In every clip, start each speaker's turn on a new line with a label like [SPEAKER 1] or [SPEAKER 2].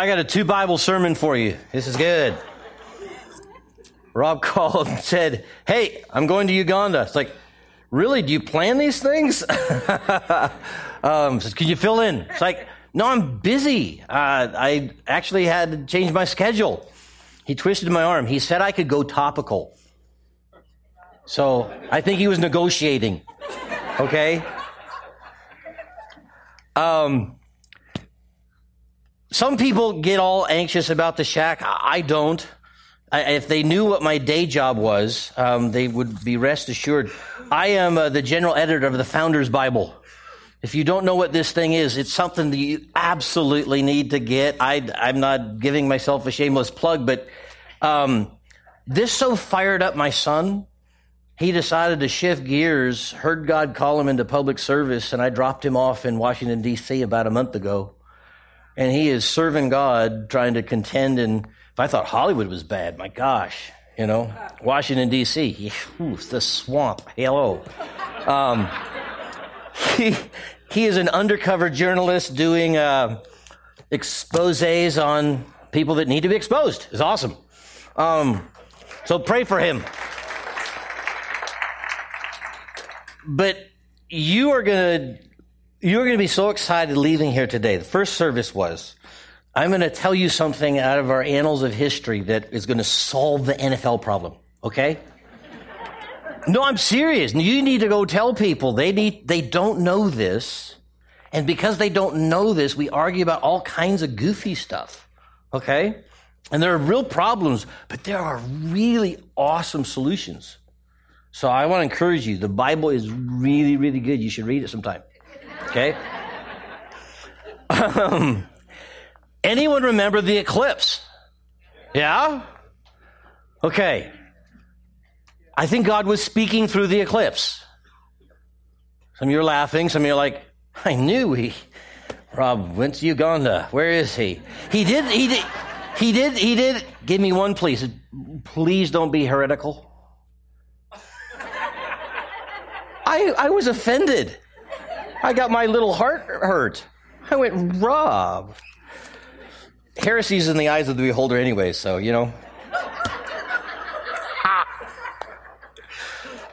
[SPEAKER 1] I got a two Bible sermon for you. This is good. Rob called and said, Hey, I'm going to Uganda. It's like, Really? Do you plan these things? um, says, Can you fill in? It's like, No, I'm busy. Uh, I actually had to change my schedule. He twisted my arm. He said I could go topical. So I think he was negotiating. Okay? Um, some people get all anxious about the shack. I don't. I, if they knew what my day job was, um, they would be rest assured. I am uh, the general editor of the Founders Bible. If you don't know what this thing is, it's something that you absolutely need to get. I, am not giving myself a shameless plug, but um, this so fired up my son. He decided to shift gears, heard God call him into public service, and I dropped him off in Washington, D.C. about a month ago and he is serving God, trying to contend. And if I thought Hollywood was bad, my gosh, you know, Washington D.C., the swamp. Hello. Um, he he is an undercover journalist doing uh, exposes on people that need to be exposed. It's awesome. Um, so pray for him. But you are going to you're going to be so excited leaving here today. The first service was, I'm going to tell you something out of our annals of history that is going to solve the NFL problem. Okay? no, I'm serious. You need to go tell people they need, they don't know this. And because they don't know this, we argue about all kinds of goofy stuff. Okay? And there are real problems, but there are really awesome solutions. So I want to encourage you. The Bible is really, really good. You should read it sometime. Okay? Um, anyone remember the eclipse? Yeah? Okay. I think God was speaking through the eclipse. Some of you are laughing. Some of you are like, I knew he, Rob went to Uganda. Where is he? He did, he did, he did, he did. Give me one, please. Please don't be heretical. I, I was offended. I got my little heart hurt. I went, Rob. Heresy's in the eyes of the beholder anyway, so, you know.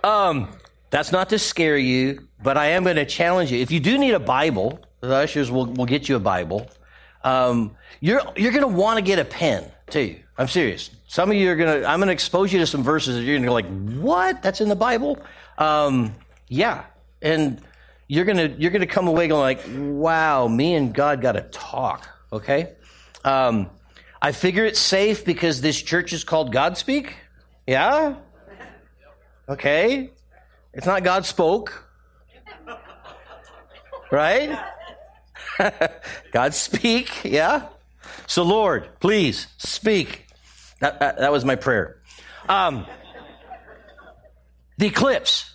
[SPEAKER 1] um, that's not to scare you, but I am going to challenge you. If you do need a Bible, the ushers will, will get you a Bible. Um, you're, you're going to want to get a pen, too. I'm serious. Some of you are going to, I'm going to expose you to some verses that you're going to go like, what? That's in the Bible? Um, yeah. And you're gonna you're gonna come away going like, wow, me and God got to talk. Okay, um, I figure it's safe because this church is called God Speak. Yeah. Okay, it's not God spoke, right? God speak. Yeah. So Lord, please speak. That, that, that was my prayer. Um, the eclipse.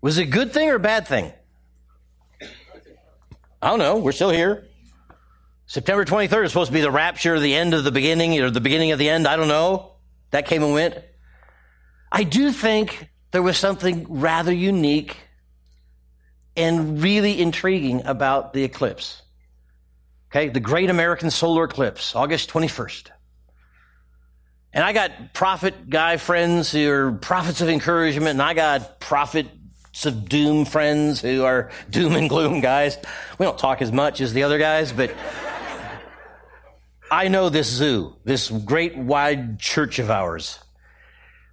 [SPEAKER 1] Was it a good thing or a bad thing? I don't know. We're still here. September 23rd is supposed to be the rapture, the end of the beginning, or the beginning of the end. I don't know. That came and went. I do think there was something rather unique and really intriguing about the eclipse. Okay, the Great American Solar Eclipse, August 21st. And I got prophet guy friends who are prophets of encouragement, and I got prophet of doom friends who are doom and gloom guys. We don't talk as much as the other guys, but I know this zoo, this great wide church of ours.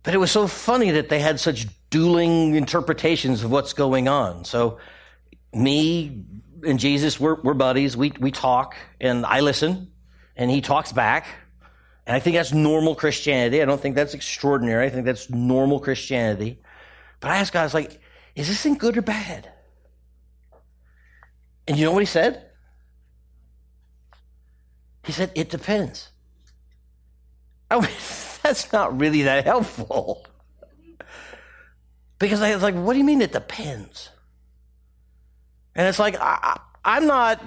[SPEAKER 1] But it was so funny that they had such dueling interpretations of what's going on. So me and Jesus, we're, we're buddies. We, we talk and I listen and he talks back. And I think that's normal Christianity. I don't think that's extraordinary. I think that's normal Christianity. But I ask God, I was like, is this thing good or bad? And you know what he said? He said, It depends. I mean, that's not really that helpful. Because I was like, What do you mean it depends? And it's like, I, am not,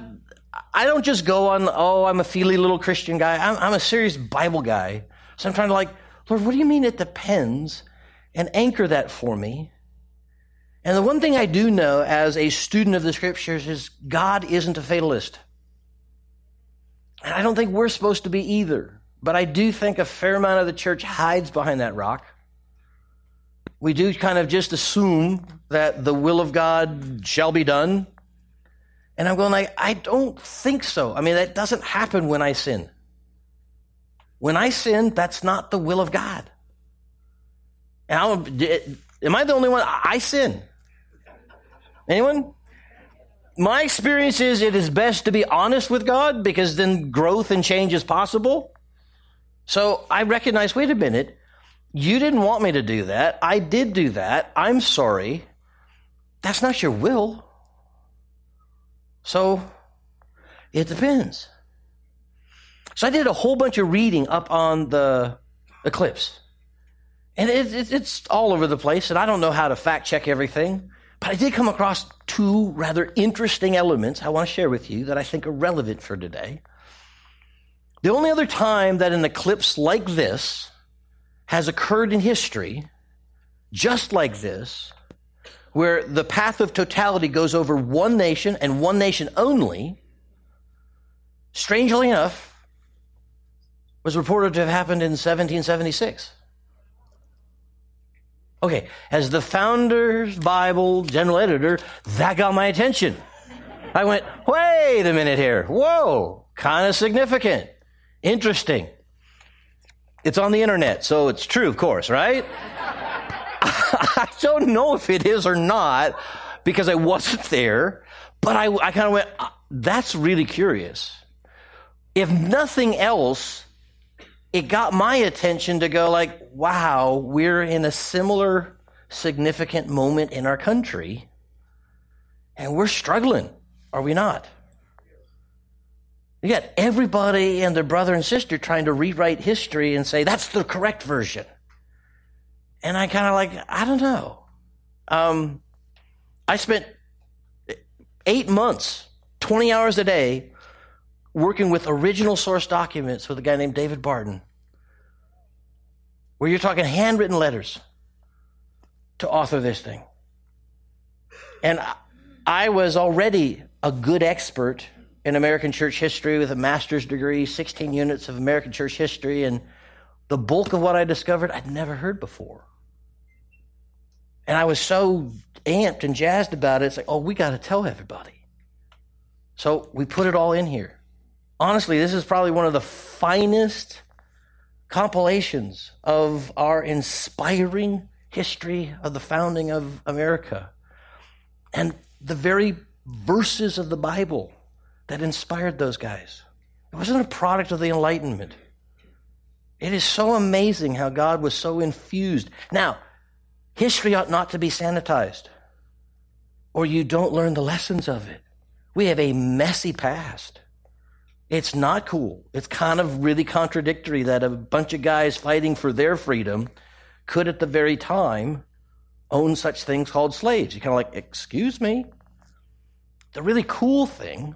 [SPEAKER 1] I don't just go on, oh, I'm a feely little Christian guy. I'm, I'm a serious Bible guy. So I'm trying to like, Lord, what do you mean it depends? And anchor that for me. And the one thing I do know as a student of the scriptures is God isn't a fatalist. And I don't think we're supposed to be either. But I do think a fair amount of the church hides behind that rock. We do kind of just assume that the will of God shall be done. And I'm going like, I don't think so. I mean, that doesn't happen when I sin. When I sin, that's not the will of God. And I'm, am I the only one? I sin. Anyone? My experience is it is best to be honest with God because then growth and change is possible. So I recognize, wait a minute, you didn't want me to do that. I did do that. I'm sorry. That's not your will. So it depends. So I did a whole bunch of reading up on the eclipse. And it, it, it's all over the place, and I don't know how to fact check everything. But I did come across two rather interesting elements I want to share with you that I think are relevant for today. The only other time that an eclipse like this has occurred in history, just like this, where the path of totality goes over one nation and one nation only, strangely enough, was reported to have happened in 1776. Okay, as the Founders Bible general editor, that got my attention. I went, wait a minute here. Whoa, kind of significant. Interesting. It's on the internet, so it's true, of course, right? I don't know if it is or not because I wasn't there, but I, I kind of went, uh, that's really curious. If nothing else, it got my attention to go like, wow, we're in a similar significant moment in our country and we're struggling, are we not? You got everybody and their brother and sister trying to rewrite history and say that's the correct version. And I kind of like, I don't know. Um, I spent eight months, 20 hours a day working with original source documents with a guy named David Barton, where you're talking handwritten letters to author this thing. And I was already a good expert in American church history with a master's degree, 16 units of American church history, and the bulk of what I discovered I'd never heard before. And I was so amped and jazzed about it. It's like, oh, we got to tell everybody. So we put it all in here honestly, this is probably one of the finest compilations of our inspiring history of the founding of America and the very verses of the Bible that inspired those guys. It wasn't a product of the Enlightenment. It is so amazing how God was so infused. Now, history ought not to be sanitized, or you don't learn the lessons of it. We have a messy past. It's not cool. It's kind of really contradictory that a bunch of guys fighting for their freedom could at the very time own such things called slaves. You're kind of like, excuse me? The really cool thing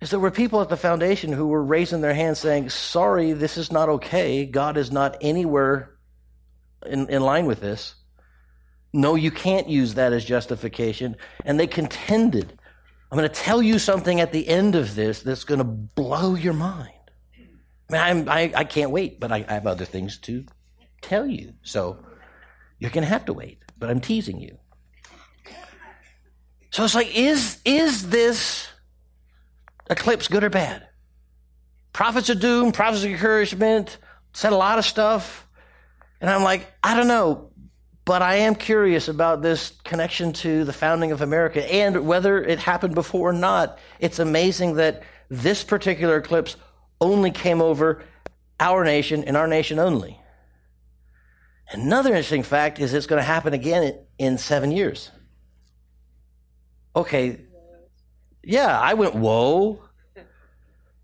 [SPEAKER 1] is there were people at the foundation who were raising their hands saying, sorry, this is not okay. God is not anywhere in, in line with this. No, you can't use that as justification. And they contended I'm going to tell you something at the end of this that's going to blow your mind. I mean, I, I can't wait, but I, I have other things to tell you. So you're going to have to wait, but I'm teasing you. So it's like, is, is this eclipse good or bad? Prophets of doom, prophets of encouragement, said a lot of stuff. And I'm like, I don't know. But I am curious about this connection to the founding of America and whether it happened before or not. It's amazing that this particular eclipse only came over our nation and our nation only. Another interesting fact is it's going to happen again in seven years. Okay. Yeah, I went, whoa.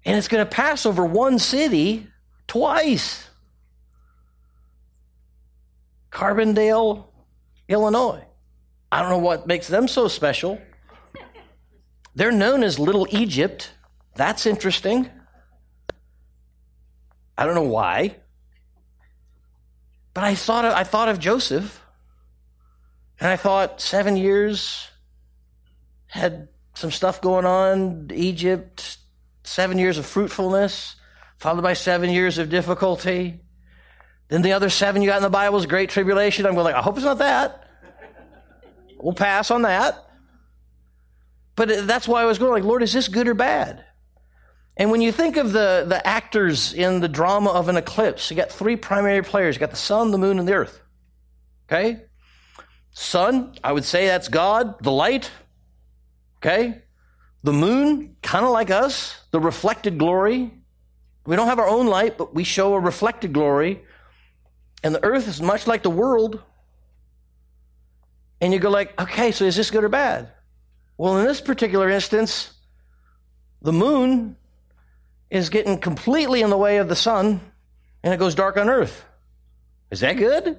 [SPEAKER 1] And it's going to pass over one city twice. Carbondale, Illinois. I don't know what makes them so special. They're known as Little Egypt. That's interesting. I don't know why. But I thought of, I thought of Joseph, and I thought seven years had some stuff going on. Egypt, seven years of fruitfulness, followed by seven years of difficulty. Then the other seven you got in the Bible is great tribulation. I'm going like, I hope it's not that. We'll pass on that. But that's why I was going like, Lord, is this good or bad? And when you think of the, the actors in the drama of an eclipse, you got three primary players. You got the sun, the moon, and the earth. Okay? Sun, I would say that's God, the light. Okay? The moon, kind of like us, the reflected glory. We don't have our own light, but we show a reflected glory. And the earth is much like the world. And you go like, okay, so is this good or bad? Well, in this particular instance, the moon is getting completely in the way of the sun and it goes dark on earth. Is that good?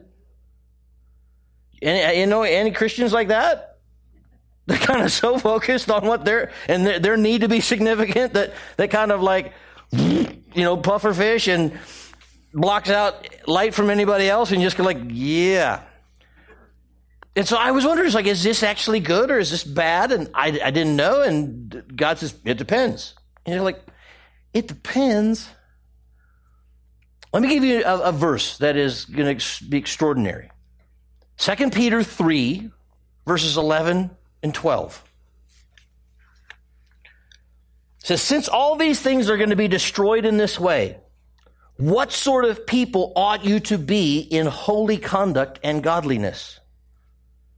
[SPEAKER 1] You know any Christians like that? They're kind of so focused on what their and their, their need to be significant that they kind of like you know puffer fish and blocks out light from anybody else and you just go like yeah. And so I was wondering, like, is this actually good or is this bad? And I, I didn't know. And God says, it depends. And you're like, it depends. Let me give you a, a verse that is going to be extraordinary. 2 Peter 3, verses 11 and 12. It says, Since all these things are going to be destroyed in this way, what sort of people ought you to be in holy conduct and godliness?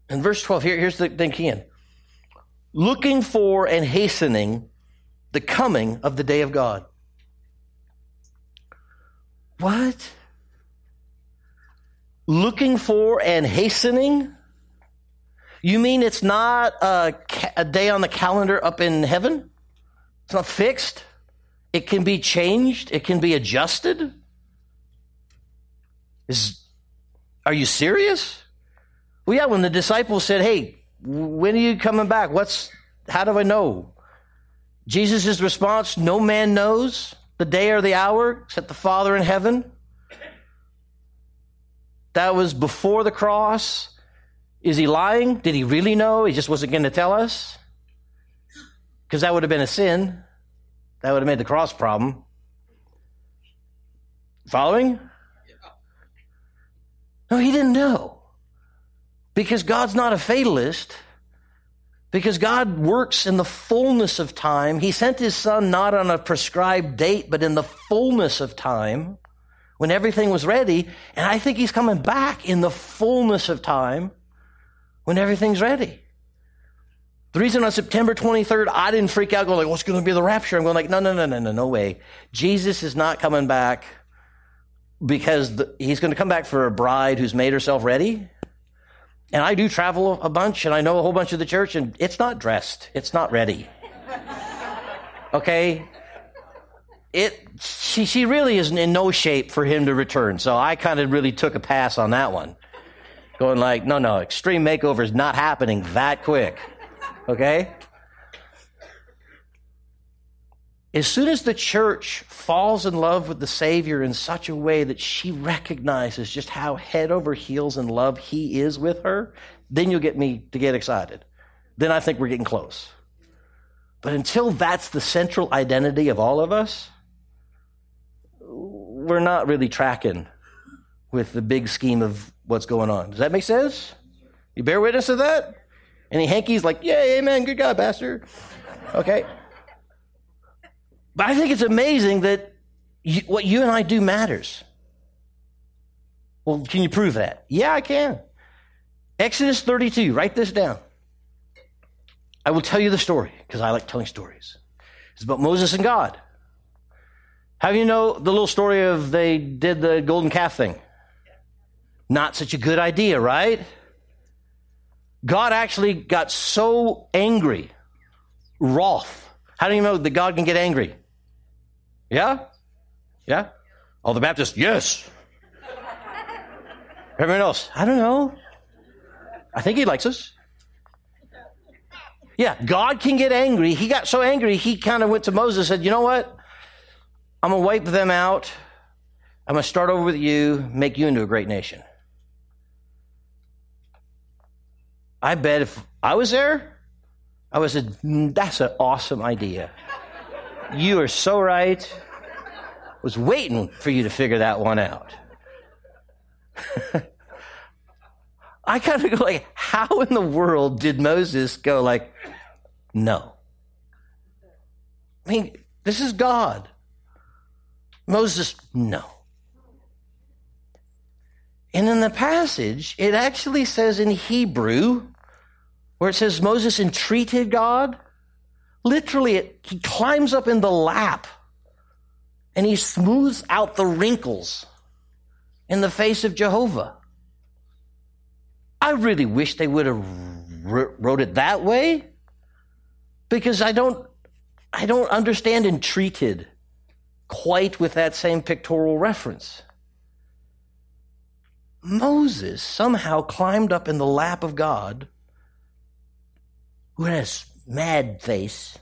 [SPEAKER 1] In verse 12, here, here's the thing again. Looking for and hastening the coming of the day of God. What? looking for and hastening? You mean it's not a, a, day on the calendar up in heaven? It's not fixed? It can be changed? It can be adjusted? Is, are you serious? Well, yeah, when the disciples said, Hey, when are you coming back? What's, how do I know? Jesus' response, No man knows the day or the hour except the Father in heaven. That was before the cross. Is he lying? Did he really know? He just wasn't going to tell us? Because that would have been a sin. That would have made the cross problem. Following? No, he didn't know. Because God's not a fatalist. Because God works in the fullness of time. He sent his son not on a prescribed date, but in the fullness of time when everything was ready. And I think he's coming back in the fullness of time when everything's ready. The reason on September 23rd, I didn't freak out, going like, what's going to be the rapture? I'm going like, no, no, no, no, no, no way. Jesus is not coming back because the, he's going to come back for a bride who's made herself ready. And I do travel a bunch and I know a whole bunch of the church and it's not dressed. It's not ready. Okay? it she, she really isn't in no shape for him to return. So I kind of really took a pass on that one. Going like, no, no, extreme makeover is not happening that quick. Okay? As soon as the church falls in love with the Savior in such a way that she recognizes just how head over heels in love he is with her, then you'll get me to get excited. Then I think we're getting close. But until that's the central identity of all of us, we're not really tracking with the big scheme of what's going on. Does that make sense? You bear witness to that? Any hankies like, yeah, amen, good God, Pastor. Okay. But I think it's amazing that you, what you and I do matters. Well, can you prove that? Yeah, I can. Exodus 32, write this down. I will tell you the story because I like telling stories. It's about Moses and God. How do you know the little story of they did the golden calf thing? Not such a good idea, right? God actually got so angry, wroth. How do you know that God can get angry? Yeah? Yeah? All the Baptists, yes. Everyone else, I don't know. I think he likes us. Yeah, God can get angry. He got so angry, he kind of went to Moses and said, You know what? I'm going to wipe them out. I'm going to start over with you, make you into a great nation. I bet if I was there, I have said, mm, that's an awesome idea. You are so right. I was waiting for you to figure that one out. I kind of go like, how in the world did Moses go like, no? I mean, this is God. Moses, no. And in the passage, it actually says in Hebrew, where it says Moses entreated God, literally, it, he climbs up in the lap and he smooths out the wrinkles in the face of Jehovah. I really wish they would have wrote it that way because I don't I don't understand entreated quite with that same pictorial reference. Moses somehow climbed up in the lap of God who has mad face.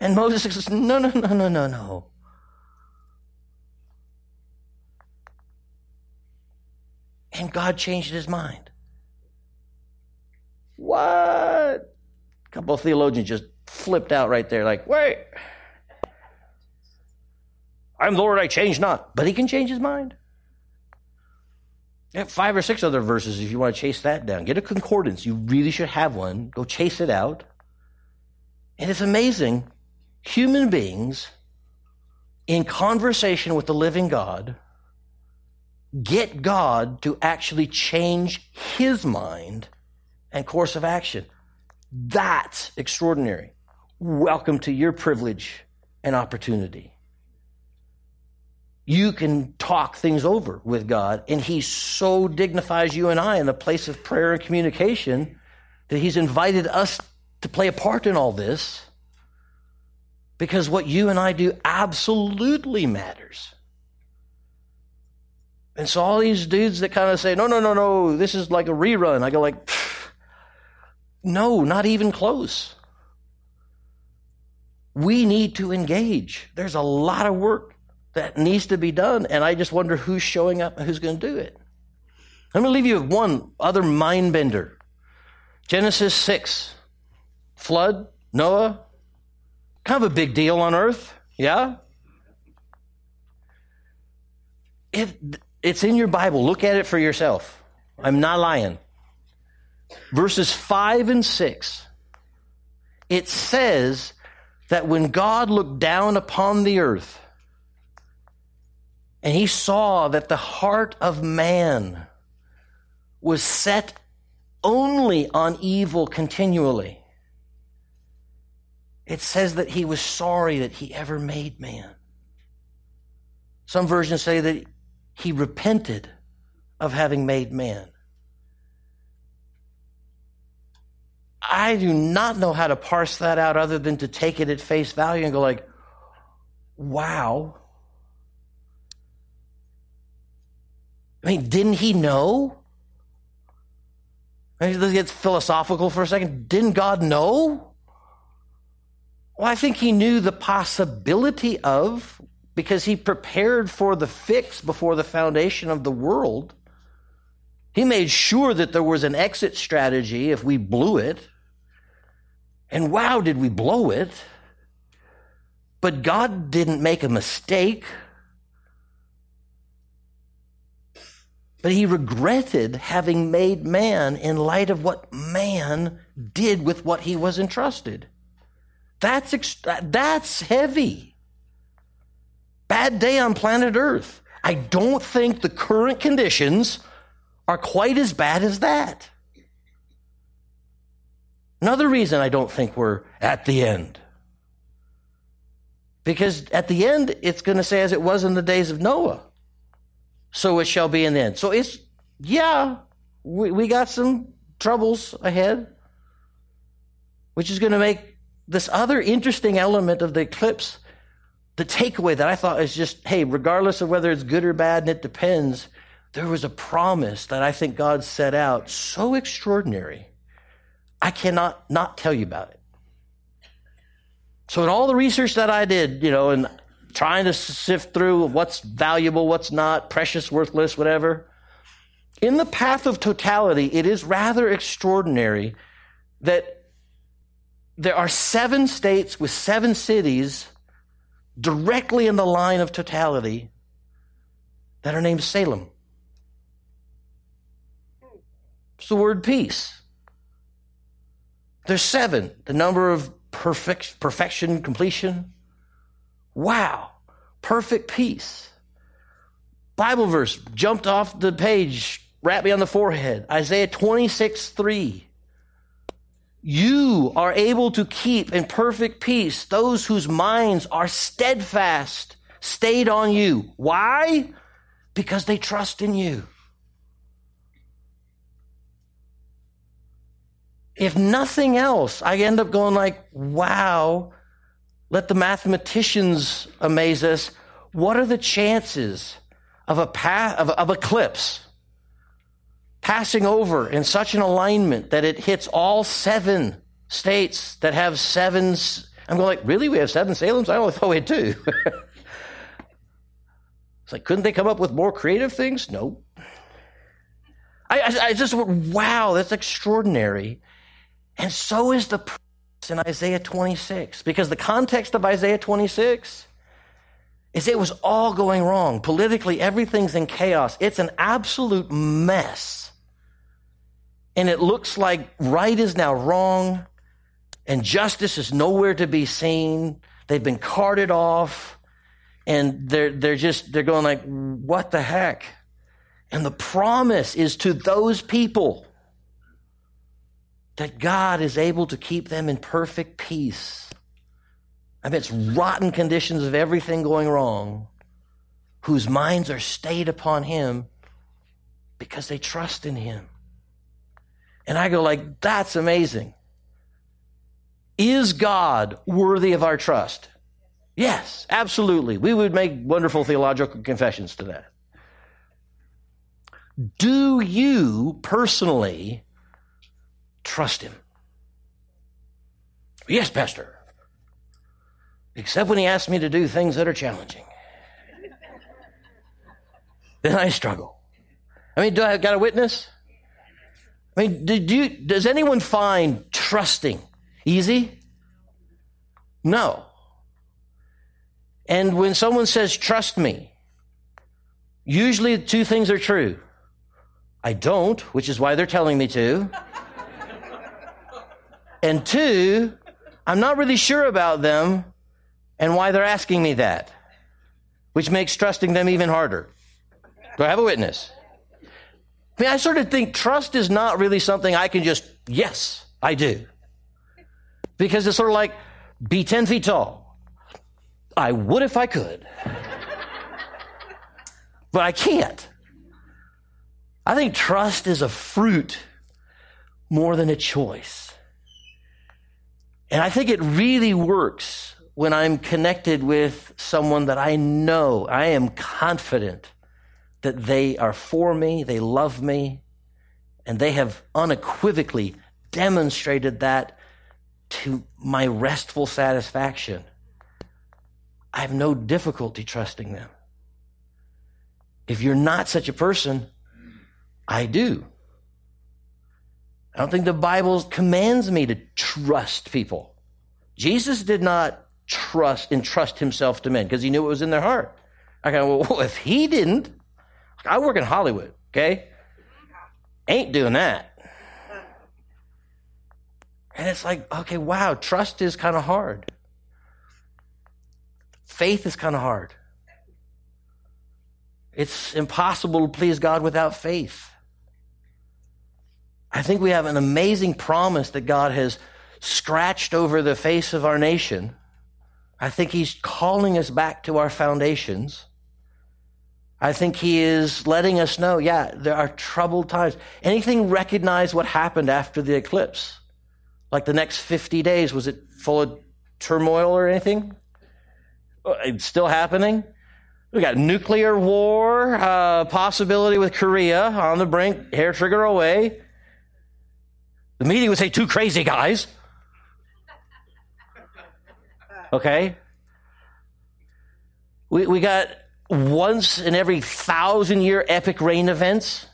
[SPEAKER 1] And Moses says, No, no, no, no, no, no. And God changed his mind. What? A couple of theologians just flipped out right there, like, wait. I'm Lord, I change not. But he can change his mind. Have five or six other verses if you want to chase that down. Get a concordance. You really should have one. Go chase it out. And it's amazing. Human beings in conversation with the living God get God to actually change his mind and course of action. That's extraordinary. Welcome to your privilege and opportunity. You can talk things over with God, and He so dignifies you and I in a place of prayer and communication that He's invited us to play a part in all this because what you and I do absolutely matters. And so all these dudes that kind of say, no, no, no, no, this is like a rerun. I go like, no, not even close. We need to engage. There's a lot of work that needs to be done. And I just wonder who's showing up and who's going to do it. I'm going to leave you with one other mind bender. Genesis 6. Flood, Noah. Kind of a big deal on earth. Yeah? It, it's in your Bible. Look at it for yourself. I'm not lying. Verses 5 and 6. It says that when God looked down upon the earth and he saw that the heart of man was set only on evil continually, it says that he was sorry that he ever made man. Some versions say that he repented of having made man. I do not know how to parse that out other than to take it at face value and go like, wow. I mean, didn't he know? I mean, let's get philosophical for a second. Didn't God know? Well, I think he knew the possibility of because he prepared for the fix before the foundation of the world. He made sure that there was an exit strategy if we blew it. And wow, did we blow it. But God didn't make a mistake. But he regretted having made man in light of what man did with what he was entrusted. That's, that's heavy. Bad day on planet Earth. I don't think the current conditions are quite as bad as that. Another reason I don't think we're at the end. Because at the end, it's going to say, as it was in the days of Noah, so it shall be the end. So it's, yeah, we, we got some troubles ahead, which is going to make this other interesting element of the eclipse the takeaway that I thought is just, hey, regardless of whether it's good or bad, and it depends, there was a promise that I think God set out so extraordinary. I cannot not tell you about it. So in all the research that I did, you know, and trying to sift through what's valuable, what's not, precious, worthless, whatever, in the path of totality, it is rather extraordinary that there are seven states with seven cities directly in the line of totality that are named Salem. It's the word peace. There's seven, the number of perfect, perfection, completion. Wow, perfect peace. Bible verse jumped off the page, wrapped me on the forehead. Isaiah 26, 3. You are able to keep in perfect peace those whose minds are steadfast, stayed on you. Why? Because they trust in you. If nothing else, I end up going like, wow, let the mathematicians amaze us. What are the chances of a path, of, of eclipse passing over in such an alignment that it hits all seven states that have seven? I'm going like, really? We have seven Salems? I only thought we had two. it's like, couldn't they come up with more creative things? No. I, I, I just, wow, that's extraordinary. And so is the in Isaiah 26, because the context of Isaiah 26 is it was all going wrong. Politically, everything's in chaos. It's an absolute mess. And it looks like right is now wrong and justice is nowhere to be seen. They've been carted off and they're, they're just, they're going like, what the heck? And the promise is to those people that God is able to keep them in perfect peace amidst rotten conditions of everything going wrong, whose minds are stayed upon Him because they trust in Him. And I go like, that's amazing. Is God worthy of our trust? Yes, absolutely. We would make wonderful theological confessions to that. Do you personally trust him. Yes, Pastor. Except when he asks me to do things that are challenging. then I struggle. I mean, do I got a witness? I mean, did you, does anyone find trusting easy? No. And when someone says, trust me, usually two things are true. I don't, which is why they're telling me to. And two, I'm not really sure about them and why they're asking me that, which makes trusting them even harder. Do I have a witness? I mean, I sort of think trust is not really something I can just, yes, I do. Because it's sort of like, be 10 feet tall. I would if I could. but I can't. I think trust is a fruit more than a choice. And I think it really works when I'm connected with someone that I know, I am confident that they are for me, they love me, and they have unequivocally demonstrated that to my restful satisfaction. I have no difficulty trusting them. If you're not such a person, I do. I don't think the Bible commands me to trust people. Jesus did not trust entrust himself to men because he knew what was in their heart. I go, well, if he didn't, I work in Hollywood, okay? Ain't doing that. And it's like, okay, wow, trust is kind of hard. Faith is kind of hard. It's impossible to please God without faith. I think we have an amazing promise that God has scratched over the face of our nation. I think He's calling us back to our foundations. I think He is letting us know, yeah, there are troubled times. Anything recognize what happened after the eclipse? Like the next 50 days, was it full of turmoil or anything? It's still happening. We got nuclear war, uh, possibility with Korea on the brink, hair trigger away. The media would say, two crazy guys. Okay? We, we got once in every thousand year epic rain events.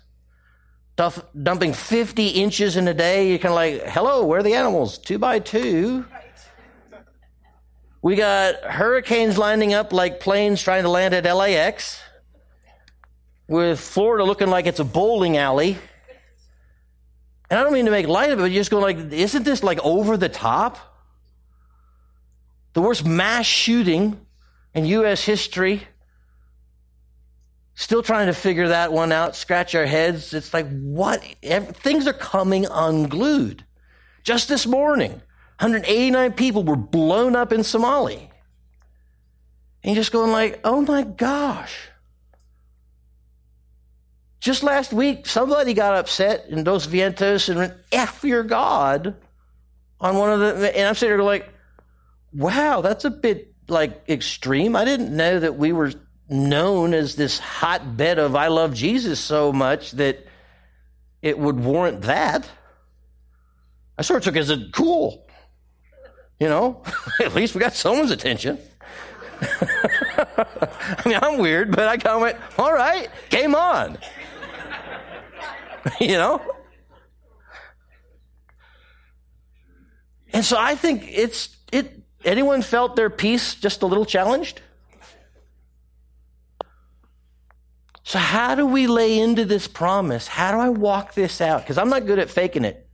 [SPEAKER 1] Duff, dumping 50 inches in a day. You're kind of like, hello, where are the animals? Two by two. We got hurricanes lining up like planes trying to land at LAX, with Florida looking like it's a bowling alley. And I don't mean to make light of it, but you're just going like, isn't this like over the top? The worst mass shooting in U.S. history. Still trying to figure that one out, scratch our heads. It's like, what? Things are coming unglued. Just this morning, 189 people were blown up in Somali. And you're just going like, oh my gosh. Just last week, somebody got upset in Dos Vientos and went, F your God on one of the, and I'm sitting there like, wow, that's a bit like extreme. I didn't know that we were known as this hotbed of I love Jesus so much that it would warrant that. I sort of took it as a cool, you know, at least we got someone's attention. I mean, I'm weird, but I kind of went, all right, game on. you know? And so I think it's, it, anyone felt their peace just a little challenged? So, how do we lay into this promise? How do I walk this out? Because I'm not good at faking it.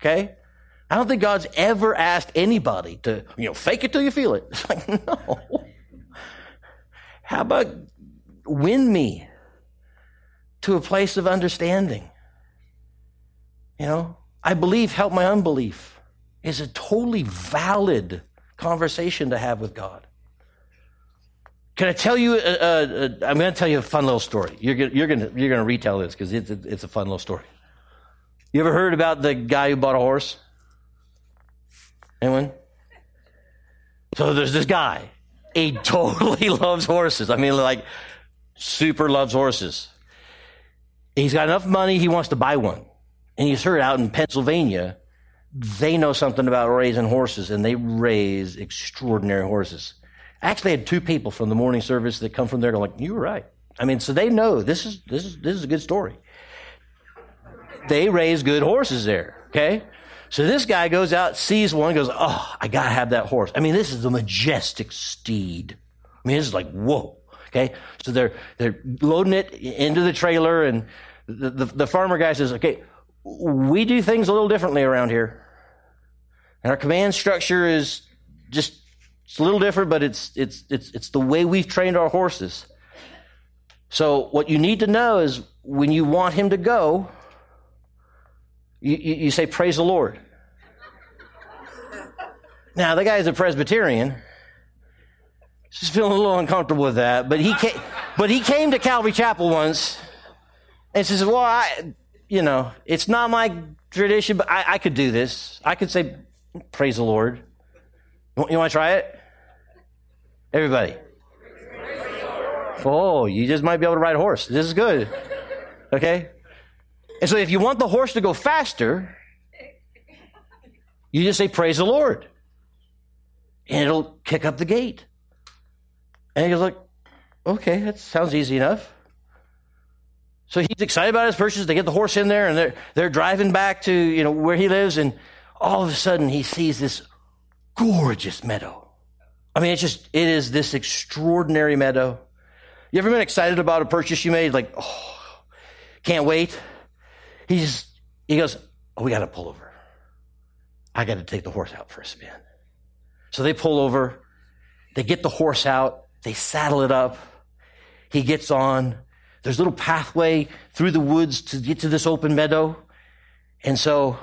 [SPEAKER 1] Okay? I don't think God's ever asked anybody to, you know, fake it till you feel it. It's like, no. How about win me to a place of understanding? You know, I believe help my unbelief is a totally valid conversation to have with God. Can I tell you? Uh, uh, I'm going to tell you a fun little story. You're going you're to you're going to retell this because it's it's a fun little story. You ever heard about the guy who bought a horse? Anyone? So there's this guy. He totally loves horses. I mean, like, super loves horses. He's got enough money, he wants to buy one. And he's heard out in Pennsylvania, they know something about raising horses, and they raise extraordinary horses. I actually had two people from the morning service that come from there going like, you were right. I mean, so they know this is, this is, this is a good story. They raise good horses there. Okay. So this guy goes out, sees one, goes, Oh, I gotta have that horse. I mean, this is a majestic steed. I mean, this is like, whoa. Okay. So they're, they're loading it into the trailer and the, the, the farmer guy says, okay, we do things a little differently around here. And our command structure is just it's a little different, but it's it's it's it's the way we've trained our horses. So what you need to know is when you want him to go, you, you, you say, Praise the Lord. now the guy's a Presbyterian. Just feeling a little uncomfortable with that, but he came, but he came to Calvary Chapel once and says, "Well, I, you know, it's not my tradition, but I, I could do this. I could say, praise the Lord. You want to try it? Everybody. Oh, you just might be able to ride a horse. This is good. Okay? And so if you want the horse to go faster, you just say, Praise the Lord. And it'll kick up the gate. And he goes like, okay, that sounds easy enough. So he's excited about his purchase. They get the horse in there and they're, they're driving back to, you know, where he lives. And all of a sudden he sees this gorgeous meadow. I mean, it's just, it is this extraordinary meadow. You ever been excited about a purchase you made? Like, oh, can't wait. He just, he goes, oh, we got to pull over. I got to take the horse out for a spin. So they pull over. They get the horse out. They saddle it up. He gets on. There's a little pathway through the woods to get to this open meadow. And so,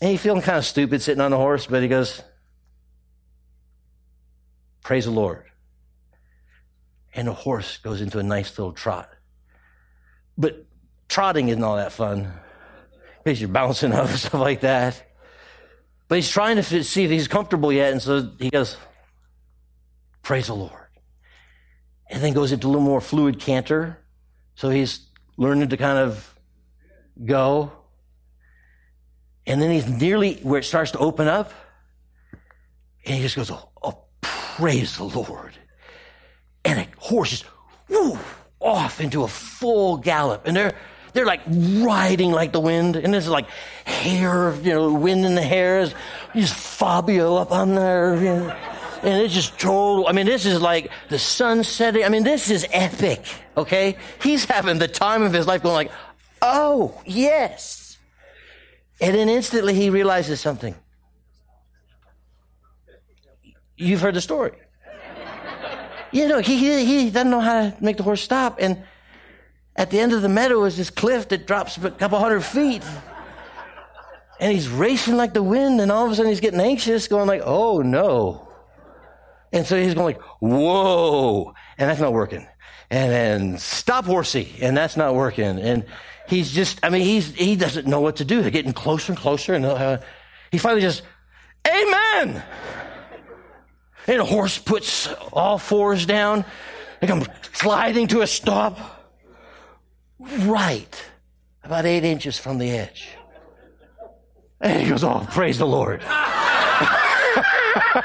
[SPEAKER 1] and he's feeling kind of stupid sitting on the horse, but he goes, Praise the Lord. And the horse goes into a nice little trot. But trotting isn't all that fun because you're bouncing up and stuff like that. But he's trying to see if he's comfortable yet. And so he goes, Praise the Lord and then goes into a little more fluid canter. So he's learning to kind of go. And then he's nearly where it starts to open up. And he just goes, Oh, oh praise the Lord. And a horse just whoo, off into a full gallop. And they're they're like riding like the wind. And there's like hair, you know, wind in the hair. Just Fabio up on there. You know And it's just total, I mean, this is like the sun setting. I mean, this is epic, okay? He's having the time of his life going like, oh, yes. And then instantly he realizes something. You've heard the story. You know, he, he, he doesn't know how to make the horse stop. And at the end of the meadow is this cliff that drops a couple hundred feet. And he's racing like the wind, and all of a sudden he's getting anxious, going like, oh no. And so he's going like, whoa, and that's not working. And then stop horsey, and that's not working. And he's just, I mean, he's, he doesn't know what to do. They're getting closer and closer, and uh, he finally just, amen! And the horse puts all fours down. They come sliding to a stop. Right. About eight inches from the edge. And he goes, Oh, praise the Lord.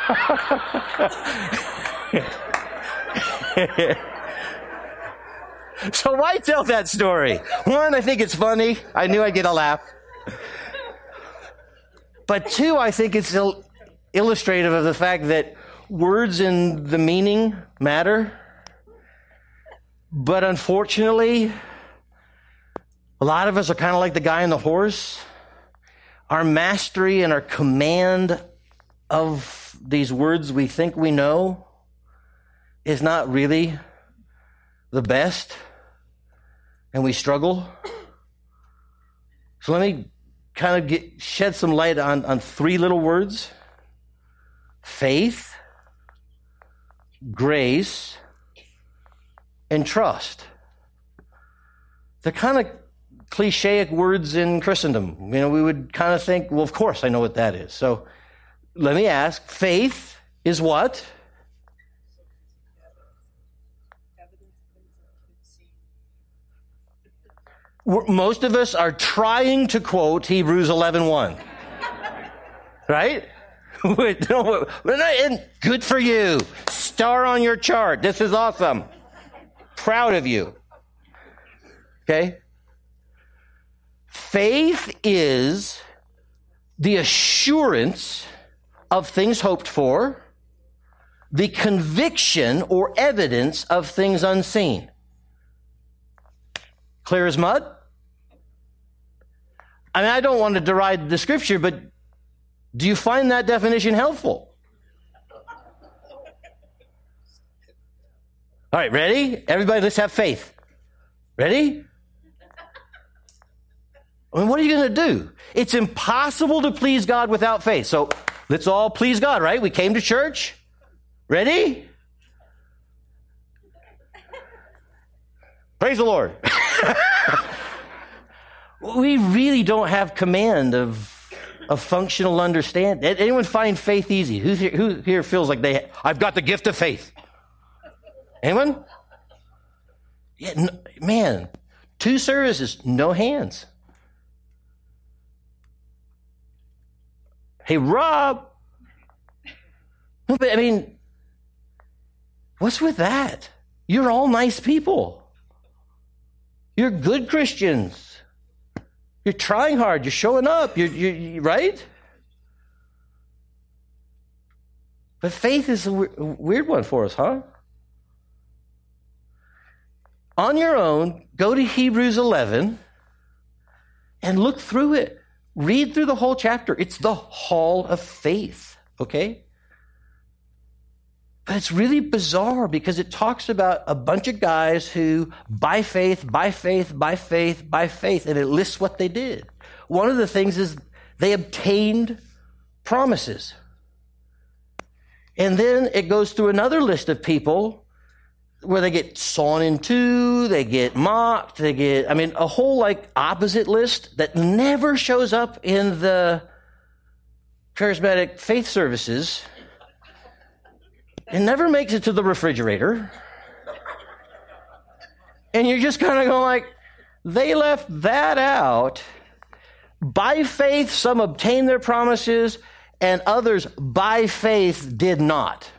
[SPEAKER 1] so why tell that story? One, I think it's funny. I knew I'd get a laugh. But two, I think it's il- illustrative of the fact that words and the meaning matter. But unfortunately, a lot of us are kind of like the guy on the horse. Our mastery and our command of these words we think we know is not really the best, and we struggle. So let me kind of get, shed some light on, on three little words faith, grace, and trust. They're kind of clichéic words in Christendom. You know, we would kind of think, well, of course I know what that is. So let me ask faith is what? Most of us are trying to quote Hebrews 11.1. right? no, good for you. Star on your chart. This is awesome. Proud of you. Okay? Faith is the assurance of things hoped for, the conviction or evidence of things unseen. Clear as mud? I mean, I don't want to deride the scripture, but do you find that definition helpful? All right, ready? Everybody, let's have faith. Ready? I mean, what are you going to do? It's impossible to please God without faith. So let's all please God, right? We came to church. Ready? Praise the Lord. we really don't have command of a functional understanding. Anyone find faith easy? Who here, who here feels like they, I've got the gift of faith? Anyone? Yeah, no, man, two services, no hands. Hey, Rob. No, but I mean, what's with that? You're all nice people. You're good Christians. You're trying hard. You're showing up. You're, you're right? But faith is a weird one for us, huh? On your own, go to Hebrews 11 and look through it. Read through the whole chapter. It's the hall of faith, okay? But it's really bizarre because it talks about a bunch of guys who, by faith, by faith, by faith, by faith, and it lists what they did. One of the things is they obtained promises. And then it goes through another list of people where they get sawn in two, they get mocked, they get, I mean, a whole like opposite list that never shows up in the charismatic faith services it never makes it to the refrigerator. And you're just kind of going like, they left that out. By faith, some obtained their promises, and others by faith did not.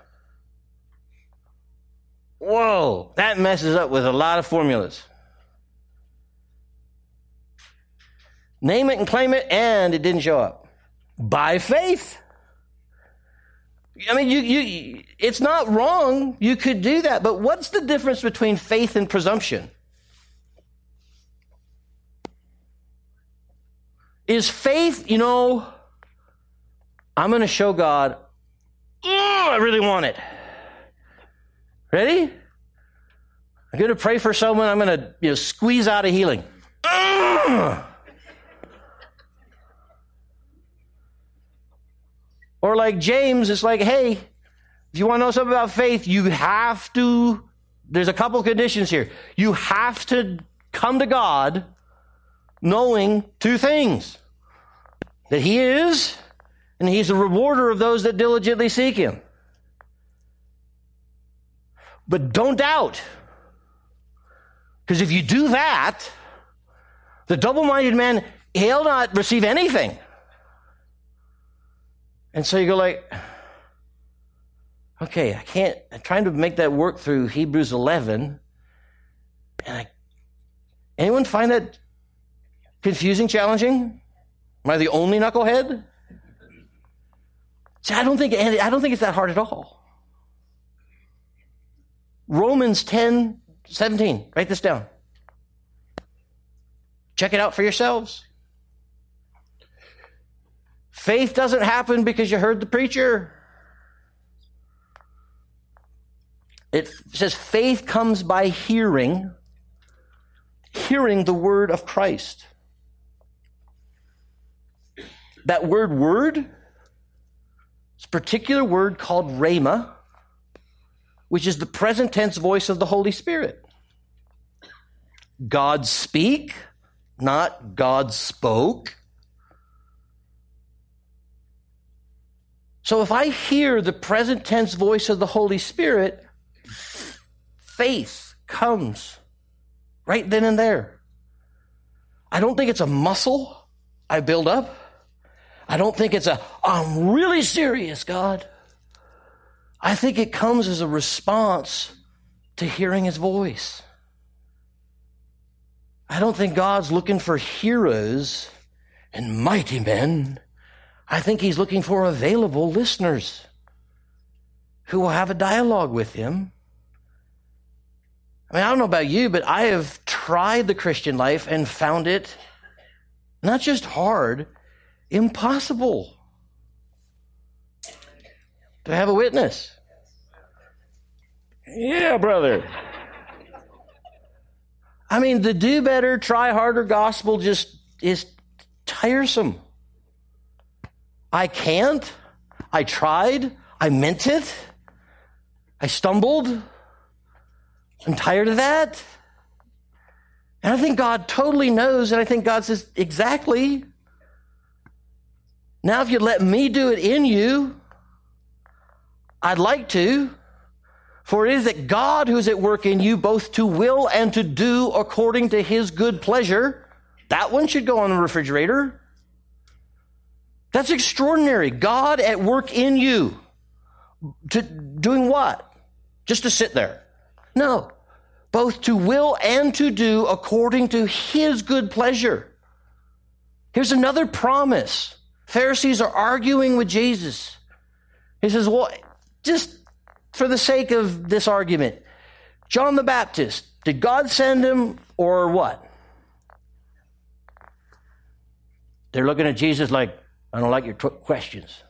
[SPEAKER 1] Whoa, that messes up with a lot of formulas. Name it and claim it, and it didn't show up. By faith. I mean, you, you, it's not wrong. You could do that. But what's the difference between faith and presumption? Is faith, you know, I'm going to show God, I really want it. Ready? I'm going to pray for someone. I'm going to you know, squeeze out a healing. Or like James, it's like, hey, if you want to know something about faith, you have to, there's a couple conditions here. You have to come to God knowing two things that He is, and He's a rewarder of those that diligently seek Him. But don't doubt. Because if you do that, the double minded man, he'll not receive anything. And so you go like, okay, I can't, I'm trying to make that work through Hebrews 11. And I, anyone find that confusing, challenging? Am I the only knucklehead? See, I don't think, I don't think it's that hard at all. Romans 10, 17. Write this down. Check it out for yourselves. Faith doesn't happen because you heard the preacher. It says faith comes by hearing, hearing the word of Christ. That word, word, is a particular word called rhema, which is the present tense voice of the Holy Spirit. God speak, not God spoke. So if I hear the present tense voice of the Holy Spirit, faith comes right then and there. I don't think it's a muscle I build up. I don't think it's a, I'm really serious, God. I think it comes as a response to hearing his voice. I don't think God's looking for heroes and mighty men I think he's looking for available listeners who will have a dialogue with him. I mean, I don't know about you, but I have tried the Christian life and found it not just hard, impossible to have a witness. Yeah, brother. I mean, the do better, try harder gospel just is tiresome. I can't. I tried. I meant it. I stumbled. I'm tired of that. And I think God totally knows, and I think God says, exactly. Now, if you'd let me do it in you, I'd like to. For it is that God who's at work in you both to will and to do according to his good pleasure. That one should go on the refrigerator. That's extraordinary. God at work in you. To, doing what? Just to sit there. No. Both to will and to do according to his good pleasure. Here's another promise. Pharisees are arguing with Jesus. He says, well, just for the sake of this argument, John the Baptist, did God send him or what? They're looking at Jesus like, I don't like your questions.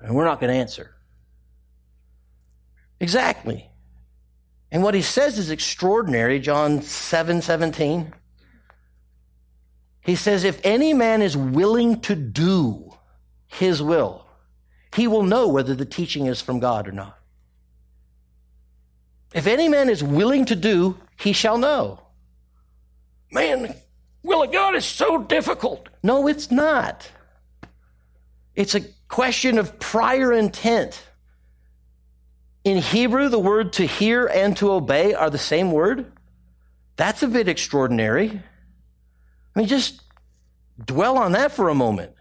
[SPEAKER 1] And we're not going to answer. Exactly. And what he says is extraordinary, John 7 17. He says, If any man is willing to do his will, he will know whether the teaching is from God or not. If any man is willing to do, he shall know. Man, will of God is so difficult. No, it's not. It's a question of prior intent. In Hebrew, the word to hear and to obey are the same word. That's a bit extraordinary. I mean, just dwell on that for a moment.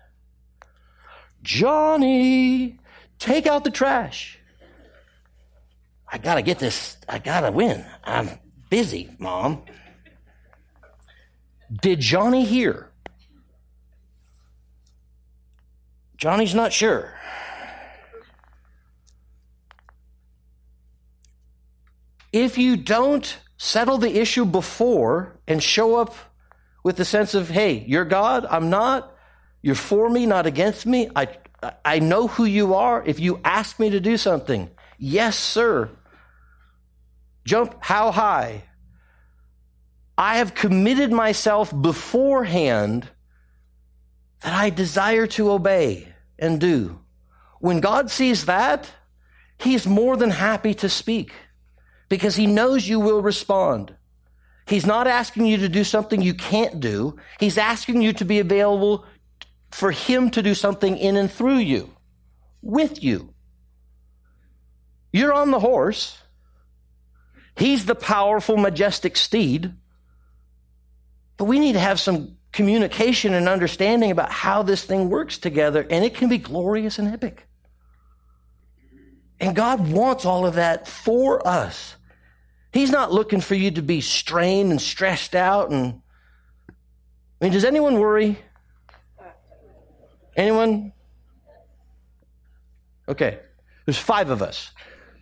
[SPEAKER 1] Johnny, take out the trash. I gotta get this, I gotta win. I'm busy, Mom. Did Johnny hear? Johnny's not sure. If you don't settle the issue before and show up with the sense of, hey, you're God, I'm not, you're for me, not against me, I, I know who you are. If you ask me to do something, yes, sir. Jump how high? I have committed myself beforehand that I desire to obey and do. When God sees that, He's more than happy to speak because He knows you will respond. He's not asking you to do something you can't do. He's asking you to be available for Him to do something in and through you, with you. You're on the horse. He's the powerful, majestic steed. But we need to have some communication and understanding about how this thing works together, and it can be glorious and epic. And God wants all of that for us. He's not looking for you to be strained and stressed out and I mean, does anyone worry? Anyone? Okay. There's five of us.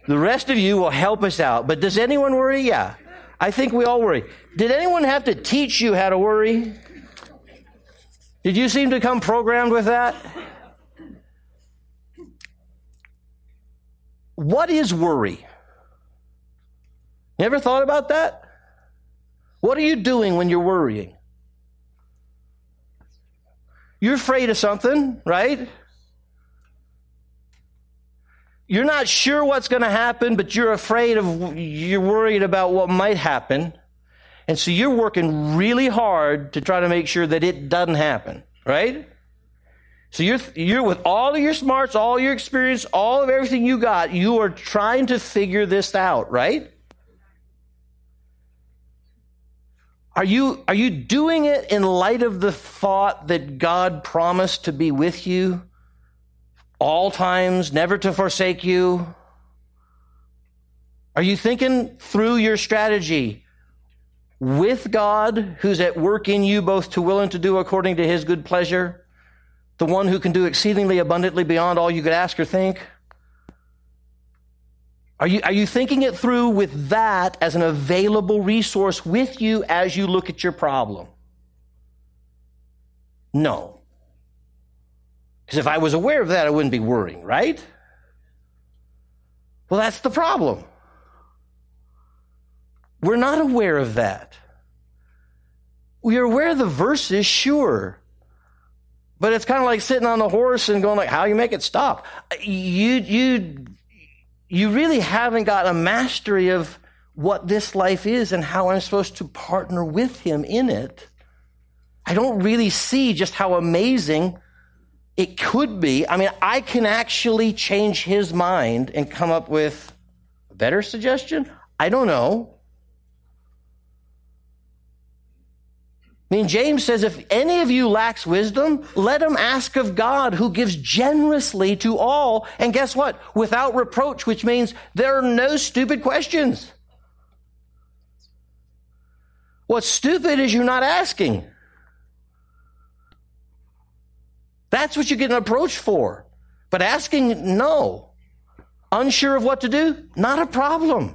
[SPEAKER 1] The rest of you will help us out. But does anyone worry? Yeah. I think we all worry. Did anyone have to teach you how to worry? Did you seem to come programmed with that? What is worry? You ever thought about that? What are you doing when you're worrying? You're afraid of something, right? You're not sure what's going to happen, but you're afraid of, you're worried about what might happen. And so you're working really hard to try to make sure that it doesn't happen, right? So you're, you're with all of your smarts, all your experience, all of everything you got, you are trying to figure this out, right? Are you, are you doing it in light of the thought that God promised to be with you all times, never to forsake you? Are you thinking through your strategy with God who's at work in you both to will and to do according to his good pleasure? The one who can do exceedingly abundantly beyond all you could ask or think? Are you, are you thinking it through with that as an available resource with you as you look at your problem? No. Because if I was aware of that, I wouldn't be worrying, right? Well, that's the problem. We're not aware of that. We are aware of the verses, sure. But it's kind of like sitting on the horse and going like, how you make it stop? You, you you really haven't got a mastery of what this life is and how I'm supposed to partner with him in it. I don't really see just how amazing it could be. I mean, I can actually change his mind and come up with a better suggestion. I don't know. I mean, James says, if any of you lacks wisdom, let him ask of God who gives generously to all. And guess what? Without reproach, which means there are no stupid questions. What's stupid is you're not asking. That's what you get an approach for. But asking, no. Unsure of what to do? Not a problem.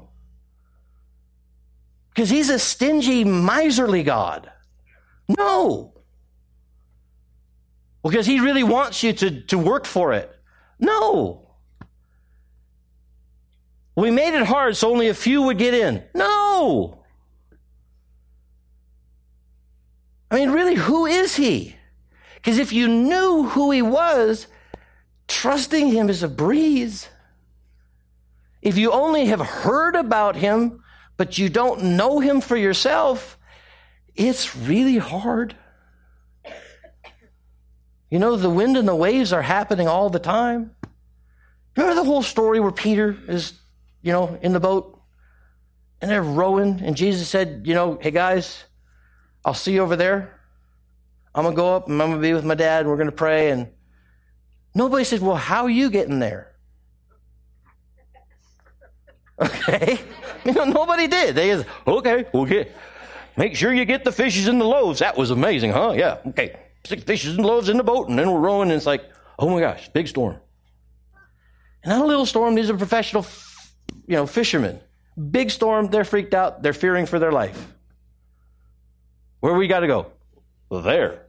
[SPEAKER 1] Because he's a stingy, miserly God. No. Because he really wants you to, to work for it. No. We made it hard so only a few would get in. No. I mean, really, who is he? Because if you knew who he was, trusting him is a breeze. If you only have heard about him, but you don't know him for yourself, it's really hard. You know, the wind and the waves are happening all the time. Remember the whole story where Peter is, you know, in the boat and they're rowing and Jesus said, you know, hey guys, I'll see you over there. I'm going to go up and I'm going to be with my dad and we're going to pray. And nobody says, well, how are you getting there? Okay. You know, nobody did. They just, okay, okay. Make sure you get the fishes and the loaves. That was amazing, huh? Yeah. Okay. Six fishes and loaves in the boat, and then we're rowing, and it's like, oh my gosh, big storm. And not a little storm. These are professional, you know, fishermen. Big storm, they're freaked out, they're fearing for their life. Where we got to go? Well, there.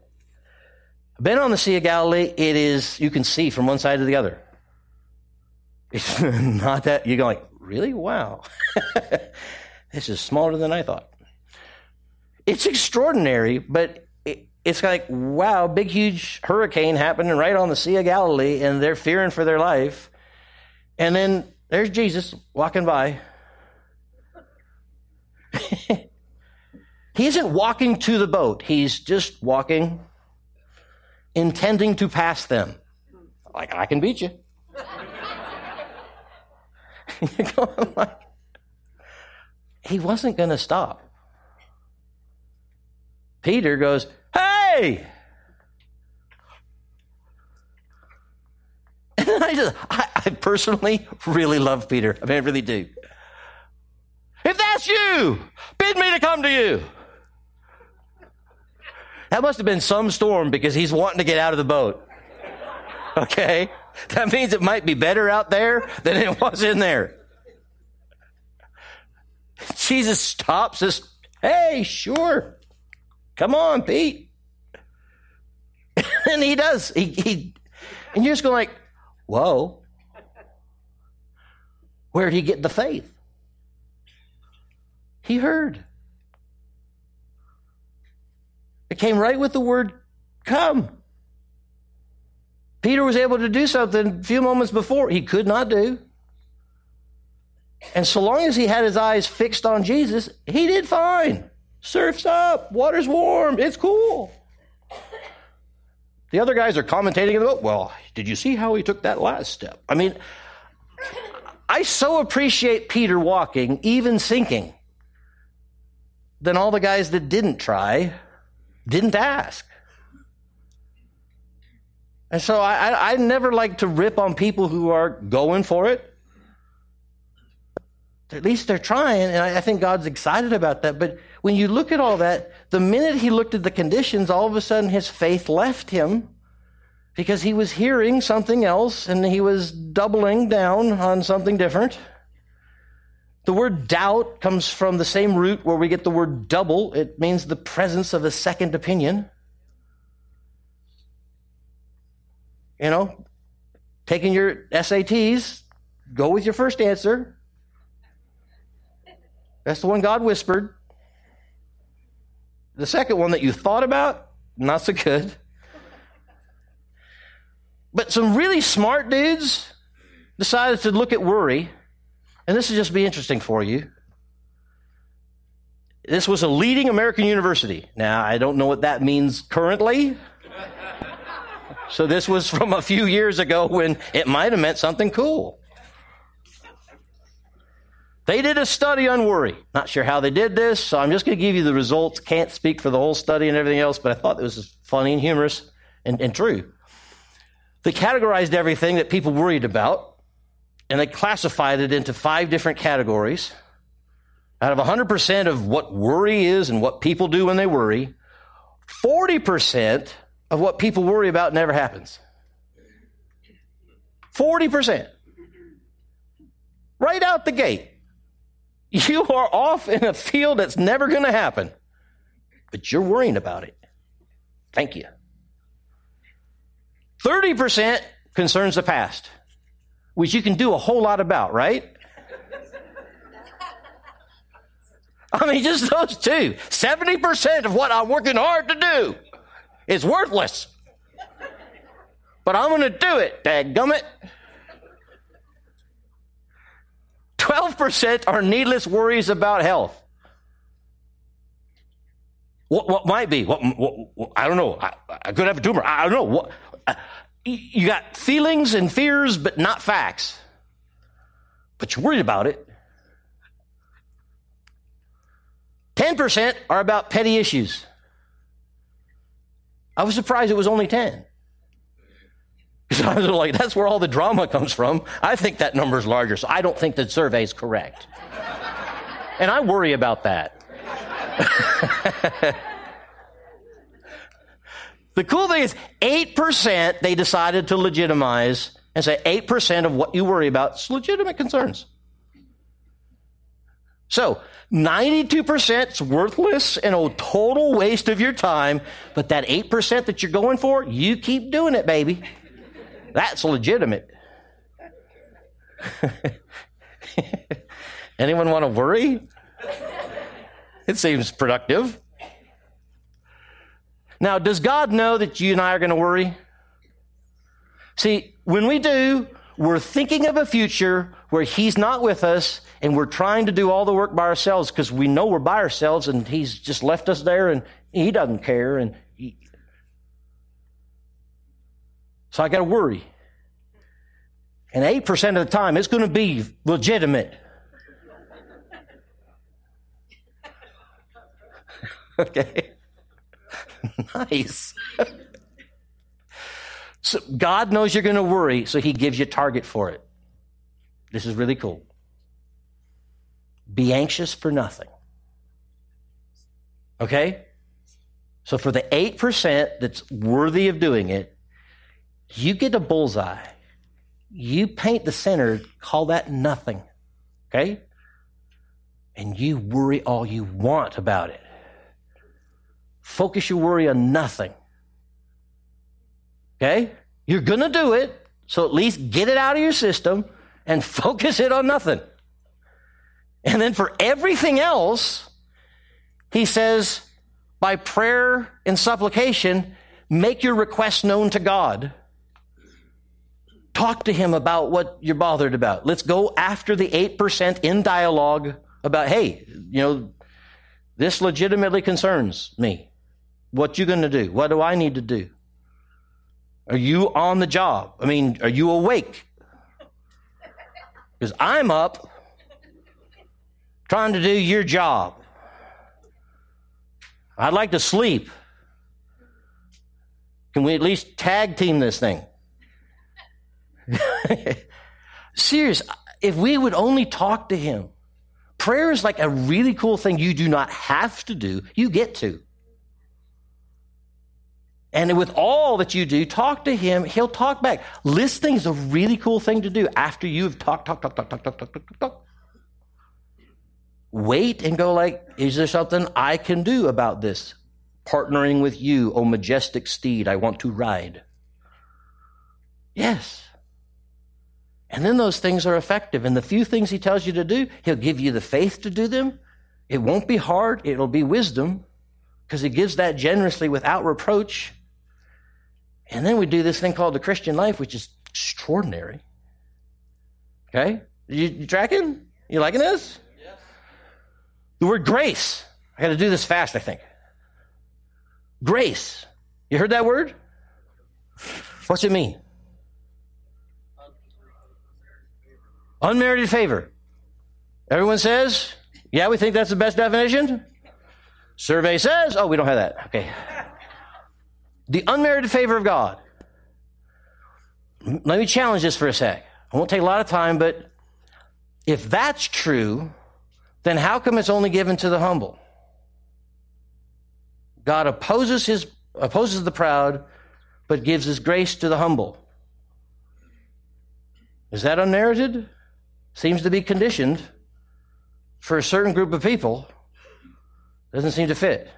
[SPEAKER 1] Been on the Sea of Galilee, it is, you can see from one side to the other. It's not that, you're going, really? Wow. this is smaller than I thought. It's extraordinary, but it, it's like, wow, big, huge hurricane happening right on the Sea of Galilee, and they're fearing for their life. And then there's Jesus walking by. he isn't walking to the boat, he's just walking, intending to pass them. Like, I can beat you. He wasn't going to stop. Peter goes, Hey! And I just, I, I personally really love Peter. I mean, I really do. If that's you, bid me to come to you. That must have been some storm because he's wanting to get out of the boat. Okay? That means it might be better out there than it was in there. Jesus stops us. Hey, sure. Come on, Pete. and he does. He, he, and you're just going like, whoa. Where'd he get the faith? He heard. It came right with the word come. Peter was able to do something a few moments before he could not do. And so long as he had his eyes fixed on Jesus, he did fine. Surf's up, water's warm, it's cool. The other guys are commentating in the boat. well, did you see how he took that last step? I mean, I so appreciate Peter walking, even sinking, than all the guys that didn't try, didn't ask. And so I, I, I never like to rip on people who are going for it. At least they're trying, and I, I think God's excited about that. But when you look at all that, the minute he looked at the conditions, all of a sudden his faith left him because he was hearing something else and he was doubling down on something different. The word doubt comes from the same root where we get the word double. It means the presence of a second opinion. you know, taking your SATs, go with your first answer. That's the one God whispered. The second one that you thought about, not so good. But some really smart dudes decided to look at worry, and this will just be interesting for you. This was a leading American university. Now, I don't know what that means currently. So this was from a few years ago when it might have meant something cool. They did a study on worry. Not sure how they did this, so I'm just going to give you the results. Can't speak for the whole study and everything else, but I thought it was funny and humorous and, and true. They categorized everything that people worried about, and they classified it into five different categories. Out of 100% of what worry is and what people do when they worry, 40% of what people worry about never happens. 40%. Right out the gate. You are off in a field that's never going to happen, but you're worrying about it. Thank you. 30% concerns the past, which you can do a whole lot about, right? I mean, just those two. 70% of what I'm working hard to do is worthless. But I'm going to do it, dadgummit. 12% are needless worries about health. What, what might be? What, what, I don't know. I, I, could have a tumor. I don't know. Uh, you got feelings and fears, but not facts. But you're worried about it. 10% are about petty issues. I was surprised it was only 10. Because I was like, that's where all the drama comes from. I think that number is larger, so I don't think the survey is correct. and I worry about that. the cool thing is, 8% they decided to legitimize and say 8% of what you worry about is legitimate concerns. So 92% is worthless and a total waste of your time, but that 8% that you're going for, you keep doing it, baby. That's legitimate. Anyone want to worry? It seems productive. Now, does God know that you and I are going to worry? See, when we do, we're thinking of a future where He's not with us and we're trying to do all the work by ourselves because we know we're by ourselves and He's just left us there and He doesn't care. And he... So I got to worry. And 8% of the time, it's going to be legitimate. okay. nice. so God knows you're going to worry, so He gives you a target for it. This is really cool. Be anxious for nothing. Okay? So for the 8% that's worthy of doing it, you get a bullseye. You paint the center, call that nothing. Okay? And you worry all you want about it. Focus your worry on nothing. Okay? You're going to do it, so at least get it out of your system and focus it on nothing. And then for everything else, he says, by prayer and supplication, make your requests known to God. Talk to him about what you're bothered about. Let's go after the 8% in dialogue about, hey, you know, this legitimately concerns me. What you going to do? What do I need to do? Are you on the job? I mean, are you awake? Because I'm up trying to do your job. I'd like to sleep. Can we at least tag team this thing? Serious, if we would only talk to him. Prayer is like a really cool thing you do not have to do, you get to. And with all that you do, talk to him. He'll talk back. Listening is a really cool thing to do after you've talked, talk, talk, talk, talk, talk, talk, talk, talk. Wait and go like, is there something I can do about this? Partnering with you, O majestic steed, I want to ride. Yes. And then those things are effective. And the few things he tells you to do, he'll give you the faith to do them. It won't be hard. It'll be wisdom because he gives that generously without reproach. And then we do this thing called the Christian life, which is extraordinary. Okay? You, you tracking? You liking this? Yes. The word grace. I got to do this fast, I think. Grace. You heard that word? What's it mean? Unmerited favor. Everyone says, yeah, we think that's the best definition. Survey says, oh, we don't have that. Okay the unmerited favor of God. Let me challenge this for a sec. I won't take a lot of time, but if that's true, then how come it's only given to the humble? God opposes his opposes the proud, but gives his grace to the humble. Is that unmerited? Seems to be conditioned for a certain group of people. Doesn't seem to fit.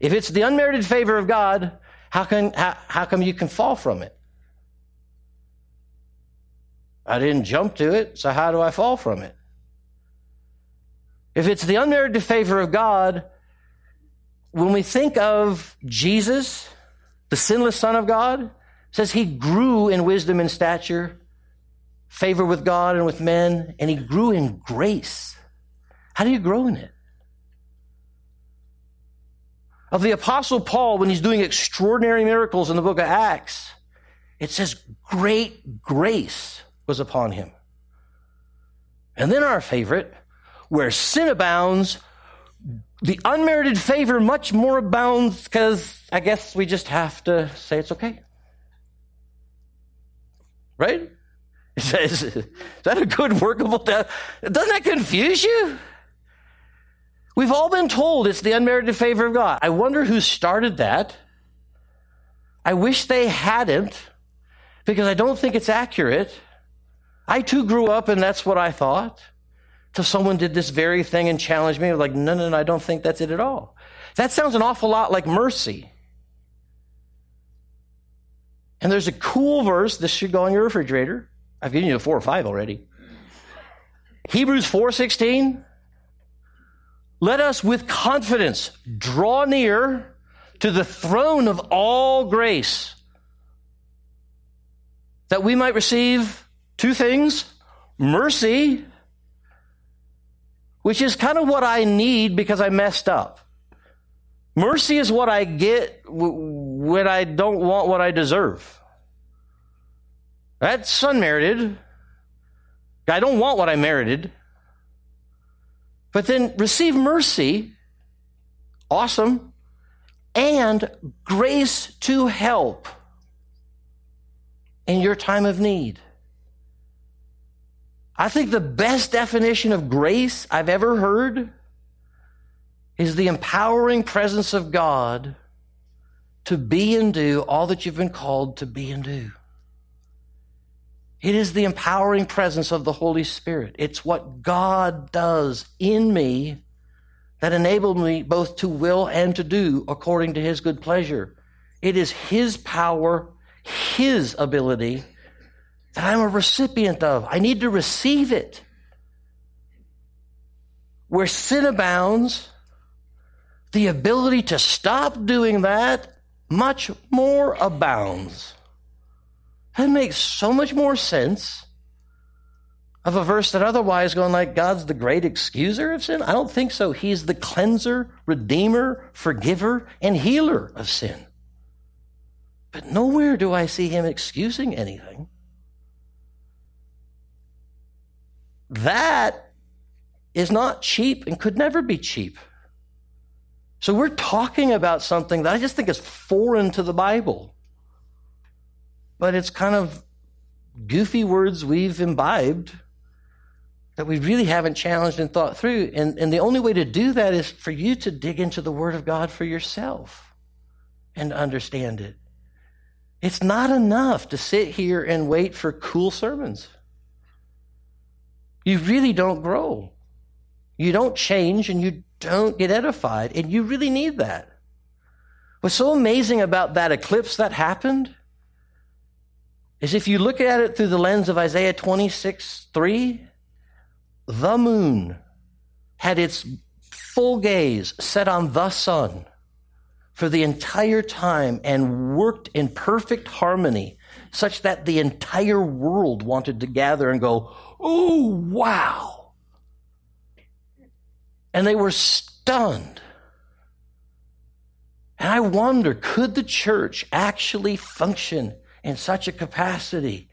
[SPEAKER 1] If it's the unmerited favor of God, how, can, how, how come you can fall from it? I didn't jump to it, so how do I fall from it? If it's the unmerited favor of God, when we think of Jesus, the sinless Son of God, says he grew in wisdom and stature, favor with God and with men, and he grew in grace. How do you grow in it? of the apostle Paul when he's doing extraordinary miracles in the book of Acts. It says great grace was upon him. And then our favorite, where sin abounds, the unmerited favor much more abounds because I guess we just have to say it's okay. Right? Is, that a good workable? death? Doesn't that confuse you? We've all been told it's the unmerited favor of God. I wonder who started that. I wish they hadn't because I don't think it's accurate. I too grew up and that's what I thought. till someone did this very thing and challenged me. I was like, no, no, no, I don't think that's it at all. That sounds an awful lot like mercy. And there's a cool verse. This should go on your refrigerator. I've given you a four or five already. Hebrews 4:16. Let us with confidence draw near to the throne of all grace that we might receive two things mercy, which is kind of what I need because I messed up. Mercy is what I get when I don't want what I deserve. That's unmerited. I don't want what I merited. But then receive mercy, awesome, and grace to help in your time of need. I think the best definition of grace I've ever heard is the empowering presence of God to be and do all that you've been called to be and do. It is the empowering presence of the Holy Spirit. It's what God does in me that enabled me both to will and to do according to his good pleasure. It is his power, his ability that I'm a recipient of. I need to receive it. Where sin abounds, the ability to stop doing that much more abounds. That makes so much more sense of a verse that otherwise going like God's the great excuser of sin. I don't think so. He's the cleanser, redeemer, forgiver, and healer of sin. But nowhere do I see him excusing anything. That is not cheap and could never be cheap. So we're talking about something that I just think is foreign to the Bible but it's kind of goofy words we've imbibed that we really haven't challenged and thought through. And, and the only way to do that is for you to dig into the Word of God for yourself and understand it. It's not enough to sit here and wait for cool sermons. You really don't grow. You don't change and you don't get edified. And you really need that. What's so amazing about that eclipse that happened is if you look at it through the lens of Isaiah 26 3, the moon had its full gaze set on the sun for the entire time and worked in perfect harmony, such that the entire world wanted to gather and go, Oh, wow. And they were stunned. And I wonder, could the church actually function in such a capacity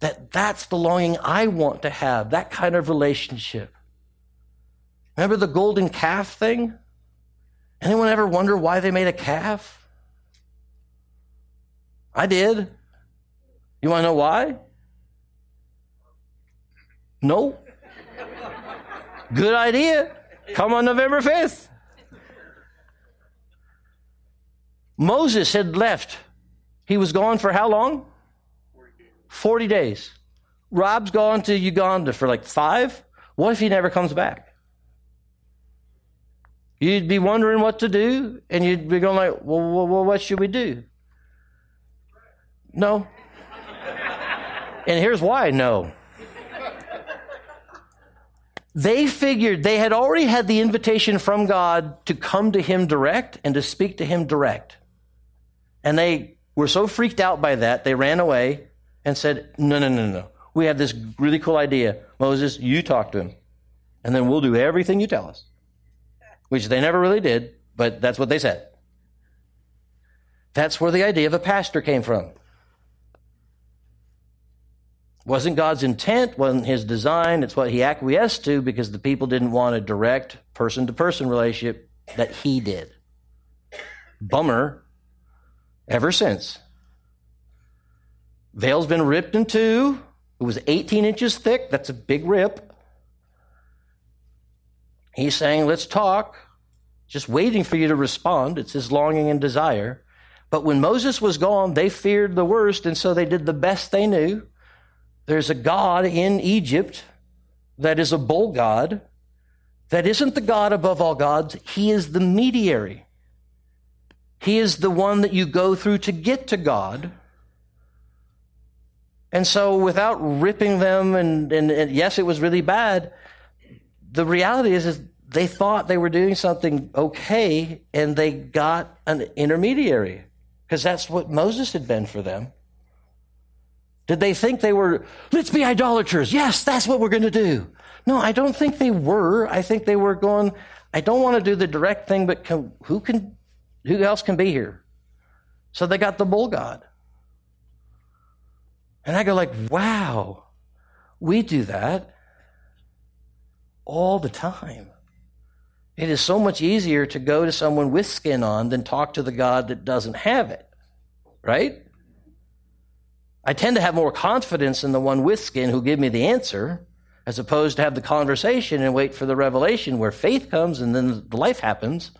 [SPEAKER 1] that that's the longing I want to have, that kind of relationship. Remember the golden calf thing? Anyone ever wonder why they made a calf? I did. You want to know why? No. Good idea. Come on November 5th. Moses had left he was gone for how long? 40 days. Rob's gone to Uganda for like five. What if he never comes back? You'd be wondering what to do, and you'd be going like, well, well what should we do? No. and here's why no. They figured they had already had the invitation from God to come to him direct and to speak to him direct. And they were so freaked out by that, they ran away and said, No, no, no, no. We have this really cool idea. Moses, you talk to him, and then we'll do everything you tell us. Which they never really did, but that's what they said. That's where the idea of a pastor came from. Wasn't God's intent, wasn't his design. It's what he acquiesced to because the people didn't want a direct person to person relationship that he did. Bummer, ever since. Veil's been ripped in two. It was 18 inches thick. That's a big rip. He's saying, Let's talk. Just waiting for you to respond. It's his longing and desire. But when Moses was gone, they feared the worst, and so they did the best they knew. There's a God in Egypt that is a bull god, that isn't the God above all gods. He is the mediary. He is the one that you go through to get to God. And so, without ripping them, and, and, and yes, it was really bad, the reality is, is they thought they were doing something okay, and they got an intermediary because that's what Moses had been for them. Did they think they were, let's be idolaters? Yes, that's what we're going to do. No, I don't think they were. I think they were going, I don't want to do the direct thing, but can, who can, who else can be here? So they got the bull god. And I go like, wow, we do that all the time. It is so much easier to go to someone with skin on than talk to the God that doesn't have it. Right? I tend to have more confidence in the one with skin who give me the answer as opposed to have the conversation and wait for the revelation where faith comes and then the life happens.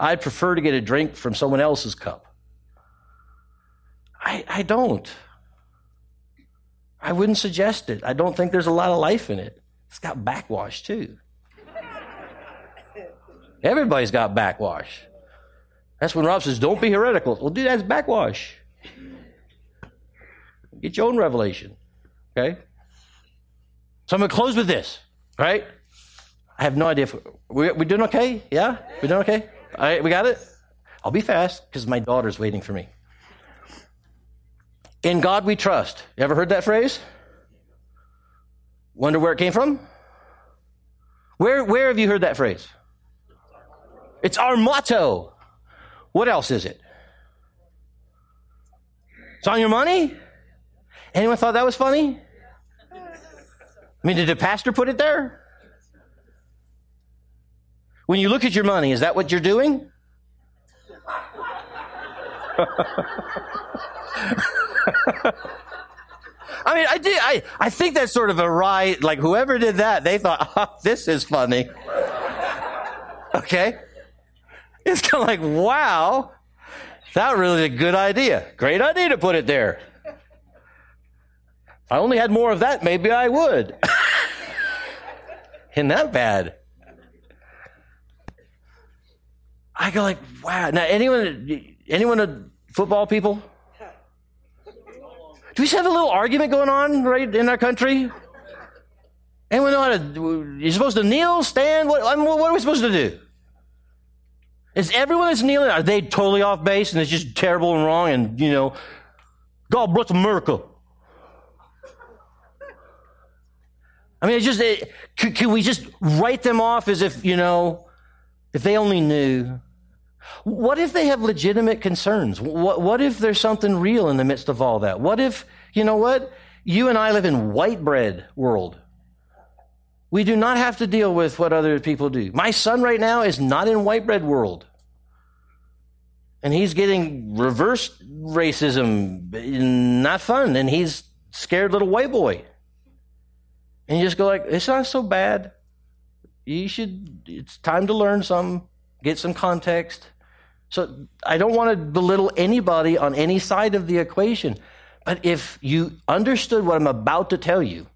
[SPEAKER 1] I'd prefer to get a drink from someone else's cup. I, I don't. I wouldn't suggest it. I don't think there's a lot of life in it. It's got backwash too. Everybody's got backwash. That's when Rob says, don't be heretical. Well, dude, that's backwash. Get your own revelation. Okay? So I'm going to close with this, right? I have no idea if we, we doing okay? Yeah? We doing okay? All right, we got it? I'll be fast because my daughter's waiting for me. In God we trust. You ever heard that phrase? Wonder where it came from? Where, where have you heard that phrase? It's our motto. What else is it? It's on your money? Anyone thought that was funny? I mean, did the pastor put it there? When you look at your money, is that what you're doing? I mean, I did. I, I think that's sort of a right. Like whoever did that, they thought, oh, this is funny. Okay, it's kind of like, wow, that really is a good idea. Great idea to put it there. If I only had more of that, maybe I would. Isn't that bad? I go like, wow. Now, anyone, anyone, of football people? Do we have a little argument going on right in our country? Anyone know how to? You're supposed to kneel, stand. What, I mean, what are we supposed to do? Is everyone that's kneeling are they totally off base and it's just terrible and wrong and you know, God bless America? I mean, it's just it, can we just write them off as if you know, if they only knew? What if they have legitimate concerns? What, what if there's something real in the midst of all that? What if, you know what? You and I live in white bread world. We do not have to deal with what other people do. My son right now is not in white bread world. And he's getting reverse racism, not fun. And he's scared little white boy. And you just go like, it's not so bad. You should, it's time to learn some, get some context. So I don't want to belittle anybody on any side of the equation. But if you understood what I'm about to tell you,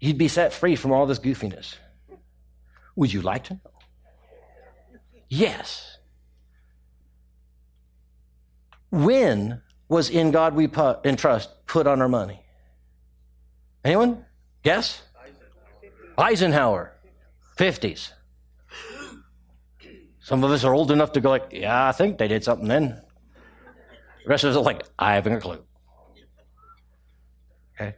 [SPEAKER 1] you'd be set free from all this goofiness. Would you like to know? Yes. When was in God we put, in trust put on our money? Anyone? Guess? Eisenhower. 50s. Some of us are old enough to go like, yeah, I think they did something then. The rest of us are like, I haven't a clue. Okay.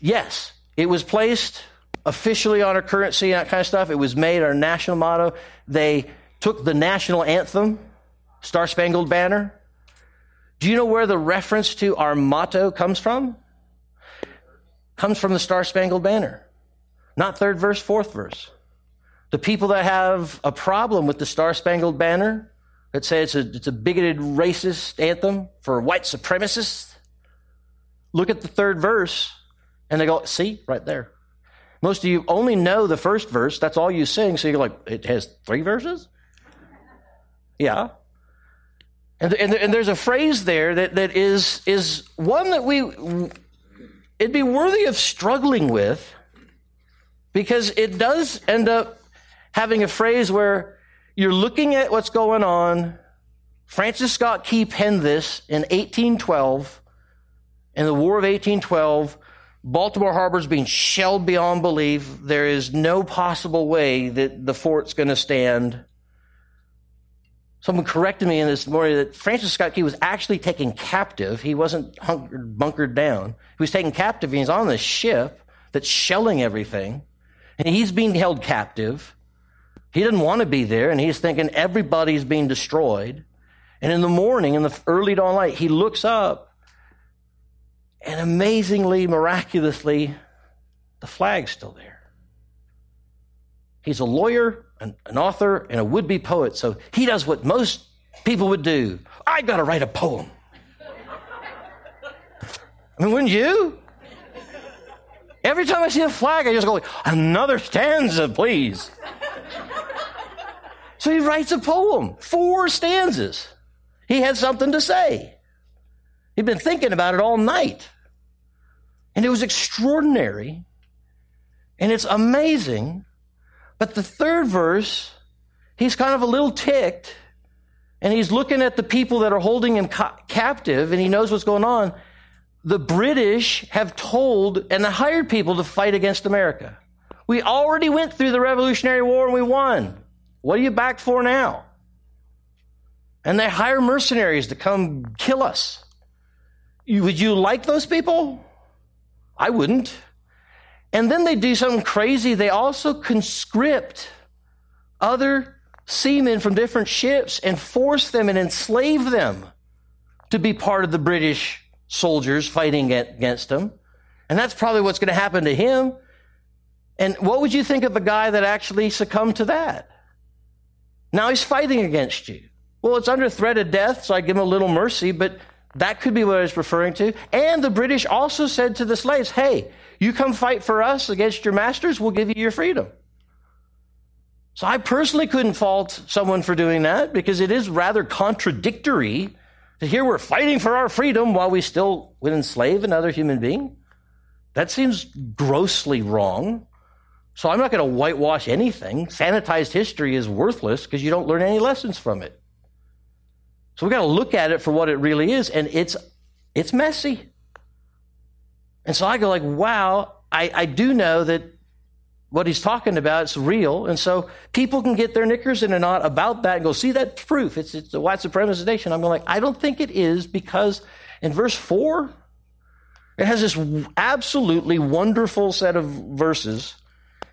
[SPEAKER 1] Yes, it was placed officially on our currency and that kind of stuff. It was made our national motto. They took the national anthem, Star Spangled Banner. Do you know where the reference to our motto comes from? Comes from the Star Spangled Banner. Not third verse, fourth verse. The people that have a problem with the Star Spangled Banner, that say it's a, it's a bigoted racist anthem for white supremacists, look at the third verse and they go, see, right there. Most of you only know the first verse. That's all you sing. So you're like, it has three verses? Yeah. And, and, and there's a phrase there that, that is, is one that we it'd be worthy of struggling with because it does end up having a phrase where you're looking at what's going on. Francis Scott Key penned this in 1812 in the War of 1812. Baltimore Harbor is being shelled beyond belief. There is no possible way that the fort's going to stand. Someone corrected me in this morning that Francis Scott Key was actually taken captive. He wasn't hunkered, bunkered down. He was taken captive. He's on this ship that's shelling everything. And he's being held captive. He didn't want to be there, and he's thinking everybody's being destroyed. And in the morning, in the early dawn light, he looks up, and amazingly, miraculously, the flag's still there. He's a lawyer, an, an author, and a would be poet, so he does what most people would do. I've got to write a poem. I mean, wouldn't you? Every time I see a flag, I just go, another stanza, please. So he writes a poem, four stanzas. He had something to say. He'd been thinking about it all night. And it was extraordinary. And it's amazing. But the third verse, he's kind of a little ticked. And he's looking at the people that are holding him ca- captive, and he knows what's going on the British have told and hired people to fight against America. We already went through the Revolutionary War and we won. What are you back for now? And they hire mercenaries to come kill us. would you like those people? I wouldn't. And then they do something crazy. They also conscript other seamen from different ships and force them and enslave them to be part of the British soldiers fighting against them. And that's probably what's going to happen to him. And what would you think of a guy that actually succumbed to that? Now he's fighting against you. Well, it's under threat of death, so I give him a little mercy, but that could be what I was referring to. And the British also said to the slaves, hey, you come fight for us against your masters, we'll give you your freedom. So I personally couldn't fault someone for doing that because it is rather contradictory here we're fighting for our freedom while we still would enslave another human being? That seems grossly wrong. So I'm not going to whitewash anything. Sanitized history is worthless because you don't learn any lessons from it. So we've got to look at it for what it really is, and it's it's messy. And so I go like, wow, I, I do know that what he's talking about is real. And so people can get their knickers in a knot about that and go, see, that proof. It's, it's a white supremacist nation. I'm going like, I don't think it is because in verse four, it has this absolutely wonderful set of verses.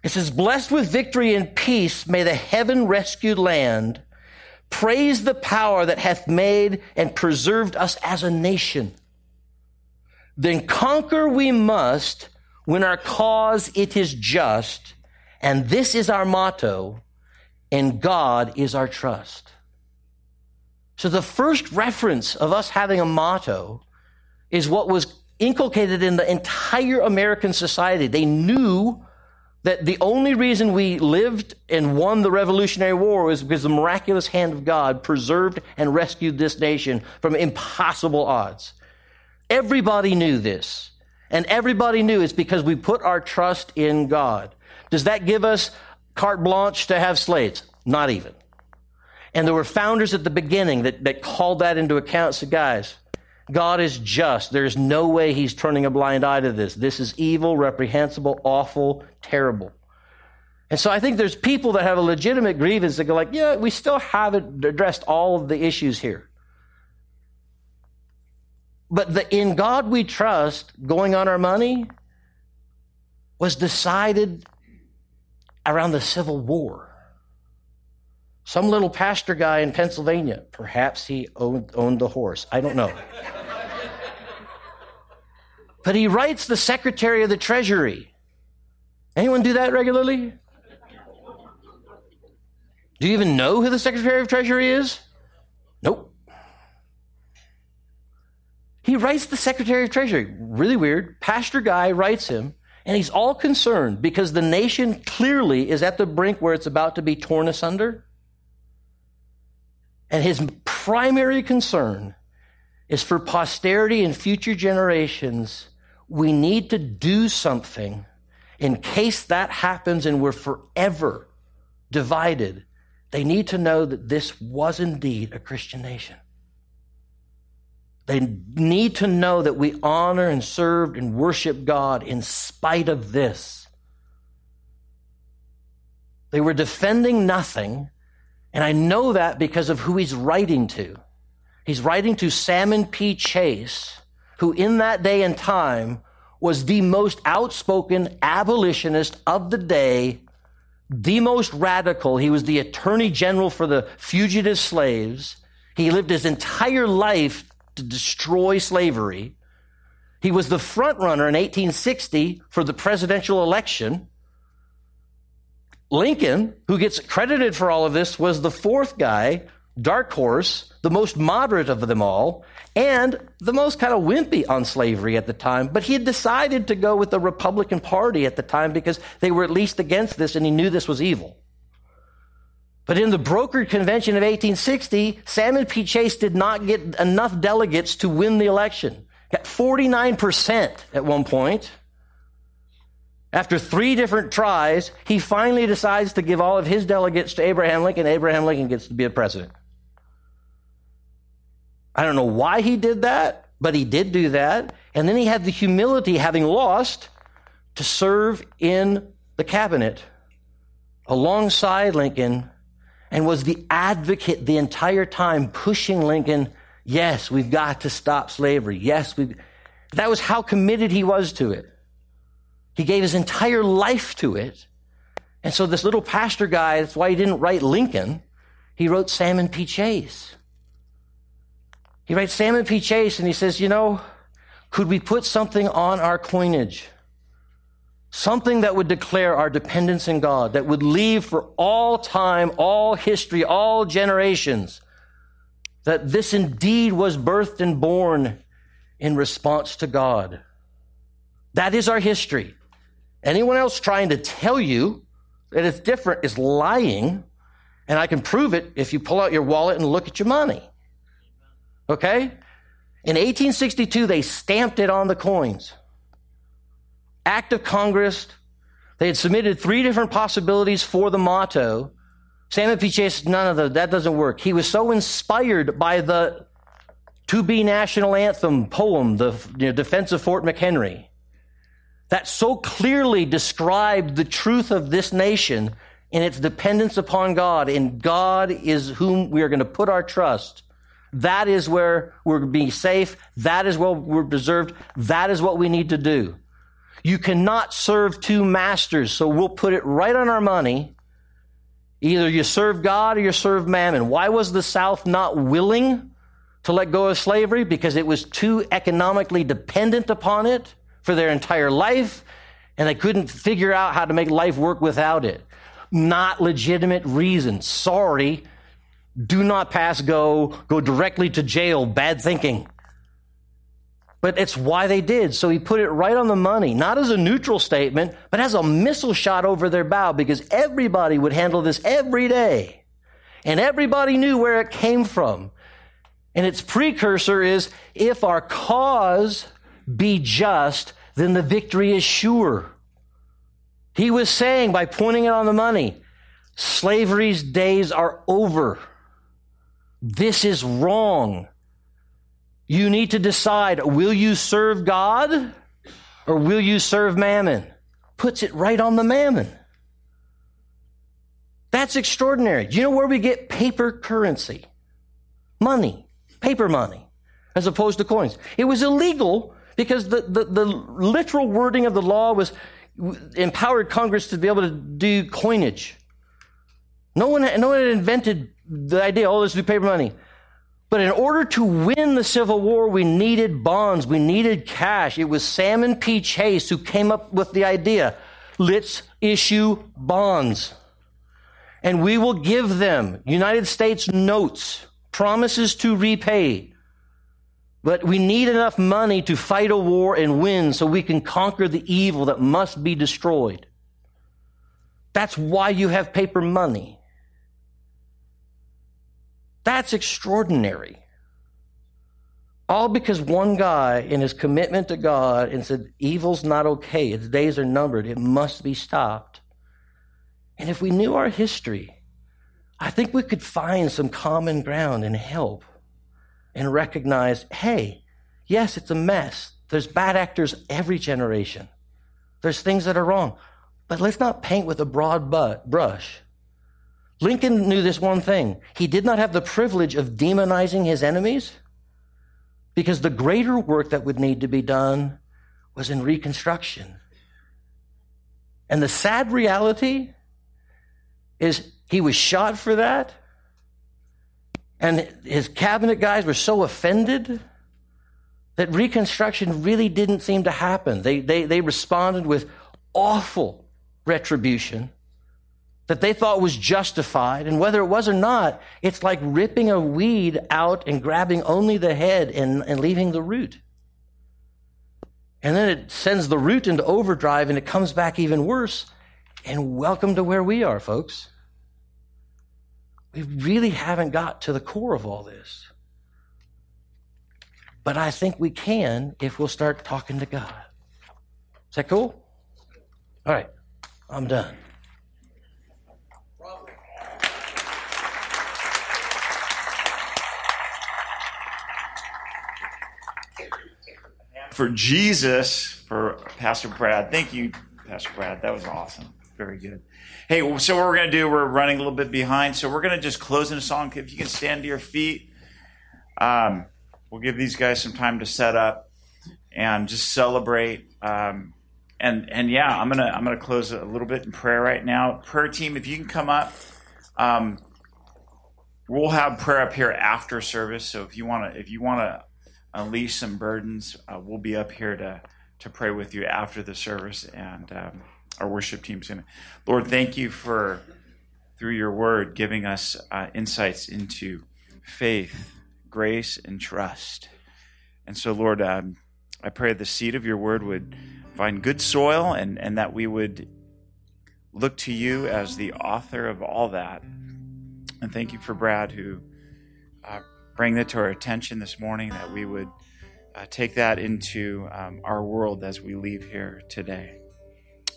[SPEAKER 1] It says, blessed with victory and peace, may the heaven rescued land praise the power that hath made and preserved us as a nation. Then conquer we must when our cause it is just, and this is our motto, and God is our trust. So the first reference of us having a motto is what was inculcated in the entire American society. They knew that the only reason we lived and won the Revolutionary War was because the miraculous hand of God preserved and rescued this nation from impossible odds. Everybody knew this. And everybody knew it's because we put our trust in God. Does that give us carte blanche to have slaves? Not even. And there were founders at the beginning that, that called that into account. So guys, God is just. There's no way he's turning a blind eye to this. This is evil, reprehensible, awful, terrible. And so I think there's people that have a legitimate grievance that go like, yeah, we still haven't addressed all of the issues here. But the in God we trust, going on our money, was decided around the Civil War. Some little pastor guy in Pennsylvania, perhaps he owned, owned the horse. I don't know. but he writes the Secretary of the Treasury. Anyone do that regularly? Do you even know who the Secretary of Treasury is? Nope. He writes the Secretary of Treasury. Really weird. Pastor Guy writes him, and he's all concerned because the nation clearly is at the brink where it's about to be torn asunder. And his primary concern is for posterity and future generations. we need to do something in case that happens and we're forever divided. They need to know that this was indeed a Christian nation. They need to know that we honor and serve and worship God in spite of this. They were defending nothing, and I know that because of who he's writing to. He's writing to Salmon P. Chase, who in that day and time was the most outspoken abolitionist of the day, the most radical. He was the attorney general for the fugitive slaves. He lived his entire life to destroy slavery. He was the front runner in 1860 for the presidential election. Lincoln, who gets credited for all of this, was the fourth guy, dark horse, the most moderate of them all, and the most kind of wimpy on slavery at the time. But he had decided to go with the Republican Party at the time because they were at least against this and he knew this was evil. But in the brokered convention of 1860, Salmon P. Chase did not get enough delegates to win the election. Got 49% at one point. After three different tries, he finally decides to give all of his delegates to Abraham Lincoln. Abraham Lincoln gets to be a president. I don't know why he did that, but he did do that. And then he had the humility, having lost, to serve in the cabinet alongside Lincoln and was the advocate the entire time pushing Lincoln, yes, we've got to stop slavery. Yes, we that was how committed he was to it. He gave his entire life to it. And so this little pastor guy, that's why he didn't write Lincoln. He wrote Salmon P. Chase. He writes Salmon P. Chase and he says, you know, could we put something on our coinage? Something that would declare our dependence in God, that would leave for all time, all history, all generations, that this indeed was birthed and born in response to God. That is our history. Anyone else trying to tell you that it's different is lying, and I can prove it if you pull out your wallet and look at your money. Okay? In 1862, they stamped it on the coins act of Congress. They had submitted three different possibilities for the motto. Salmon P. Chase, none of those, that doesn't work. He was so inspired by the to be national anthem poem, the you know, defense of Fort McHenry, that so clearly described the truth of this nation and its dependence upon God, and God is whom we are going to put our trust. That is where we're being safe. That is where we're preserved. That is what we need to do. You cannot serve two masters, so we'll put it right on our money. Either you serve God or you serve mammon. Why was the South not willing to let go of slavery? Because it was too economically dependent upon it for their entire life, and they couldn't figure out how to make life work without it. Not legitimate reasons. Sorry. Do not pass go. Go directly to jail. Bad thinking. But it's why they did. So he put it right on the money, not as a neutral statement, but as a missile shot over their bow because everybody would handle this every day. And everybody knew where it came from. And its precursor is if our cause be just, then the victory is sure. He was saying by pointing it on the money, slavery's days are over. This is wrong. You need to decide will you serve God or will you serve mammon? Puts it right on the mammon. That's extraordinary. Do you know where we get paper currency? Money, paper money, as opposed to coins. It was illegal because the, the, the literal wording of the law was empowered Congress to be able to do coinage. No one, no one had invented the idea, oh, let's do paper money. But in order to win the Civil War, we needed bonds. We needed cash. It was Salmon P. Chase who came up with the idea. Let's issue bonds. And we will give them United States notes, promises to repay. But we need enough money to fight a war and win so we can conquer the evil that must be destroyed. That's why you have paper money. That's extraordinary. All because one guy, in his commitment to God, and said, Evil's not okay. Its days are numbered. It must be stopped. And if we knew our history, I think we could find some common ground and help and recognize hey, yes, it's a mess. There's bad actors every generation. There's things that are wrong. But let's not paint with a broad brush. Lincoln knew this one thing. He did not have the privilege of demonizing his enemies because the greater work that would need to be done was in Reconstruction. And the sad reality is he was shot for that. And his cabinet guys were so offended that Reconstruction really didn't seem to happen. They, they, they responded with awful retribution that they thought was justified. And whether it was or not, it's like ripping a weed out and grabbing only the head and, and leaving the root. And then it sends the root into overdrive and it comes back even worse. And welcome to where we are, folks. We really haven't got to the core of all this. But I think we can if we'll start talking to God. Is that cool? All right, I'm done.
[SPEAKER 2] For Jesus, for Pastor Brad. Thank you, Pastor Brad. That was awesome. Very good. Hey, so what we're going to do, we're running a little bit behind, so we're going to just close in a song. If you can stand to your feet, um, we'll give these guys some time to set up and just celebrate. Um, and and yeah, I'm gonna I'm gonna close a little bit in prayer right now. Prayer team, if you can come up, um, we'll have prayer up here after service. So if you want to if you want to unleash some burdens. Uh, we'll be up here to to pray with you after the service, and um, our worship team's to. Lord, thank you for through your word giving us uh, insights into faith, grace, and trust. And so, Lord, um, I pray the seed of your word would find good soil, and and that we would look to you as the author of all that. And thank you for Brad who. Uh, bring that to our attention this morning, that we would uh, take that into um, our world as we leave here today.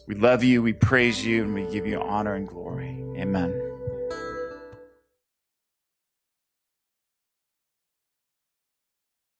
[SPEAKER 2] We love you, we praise you, and we give you honor and glory. Amen.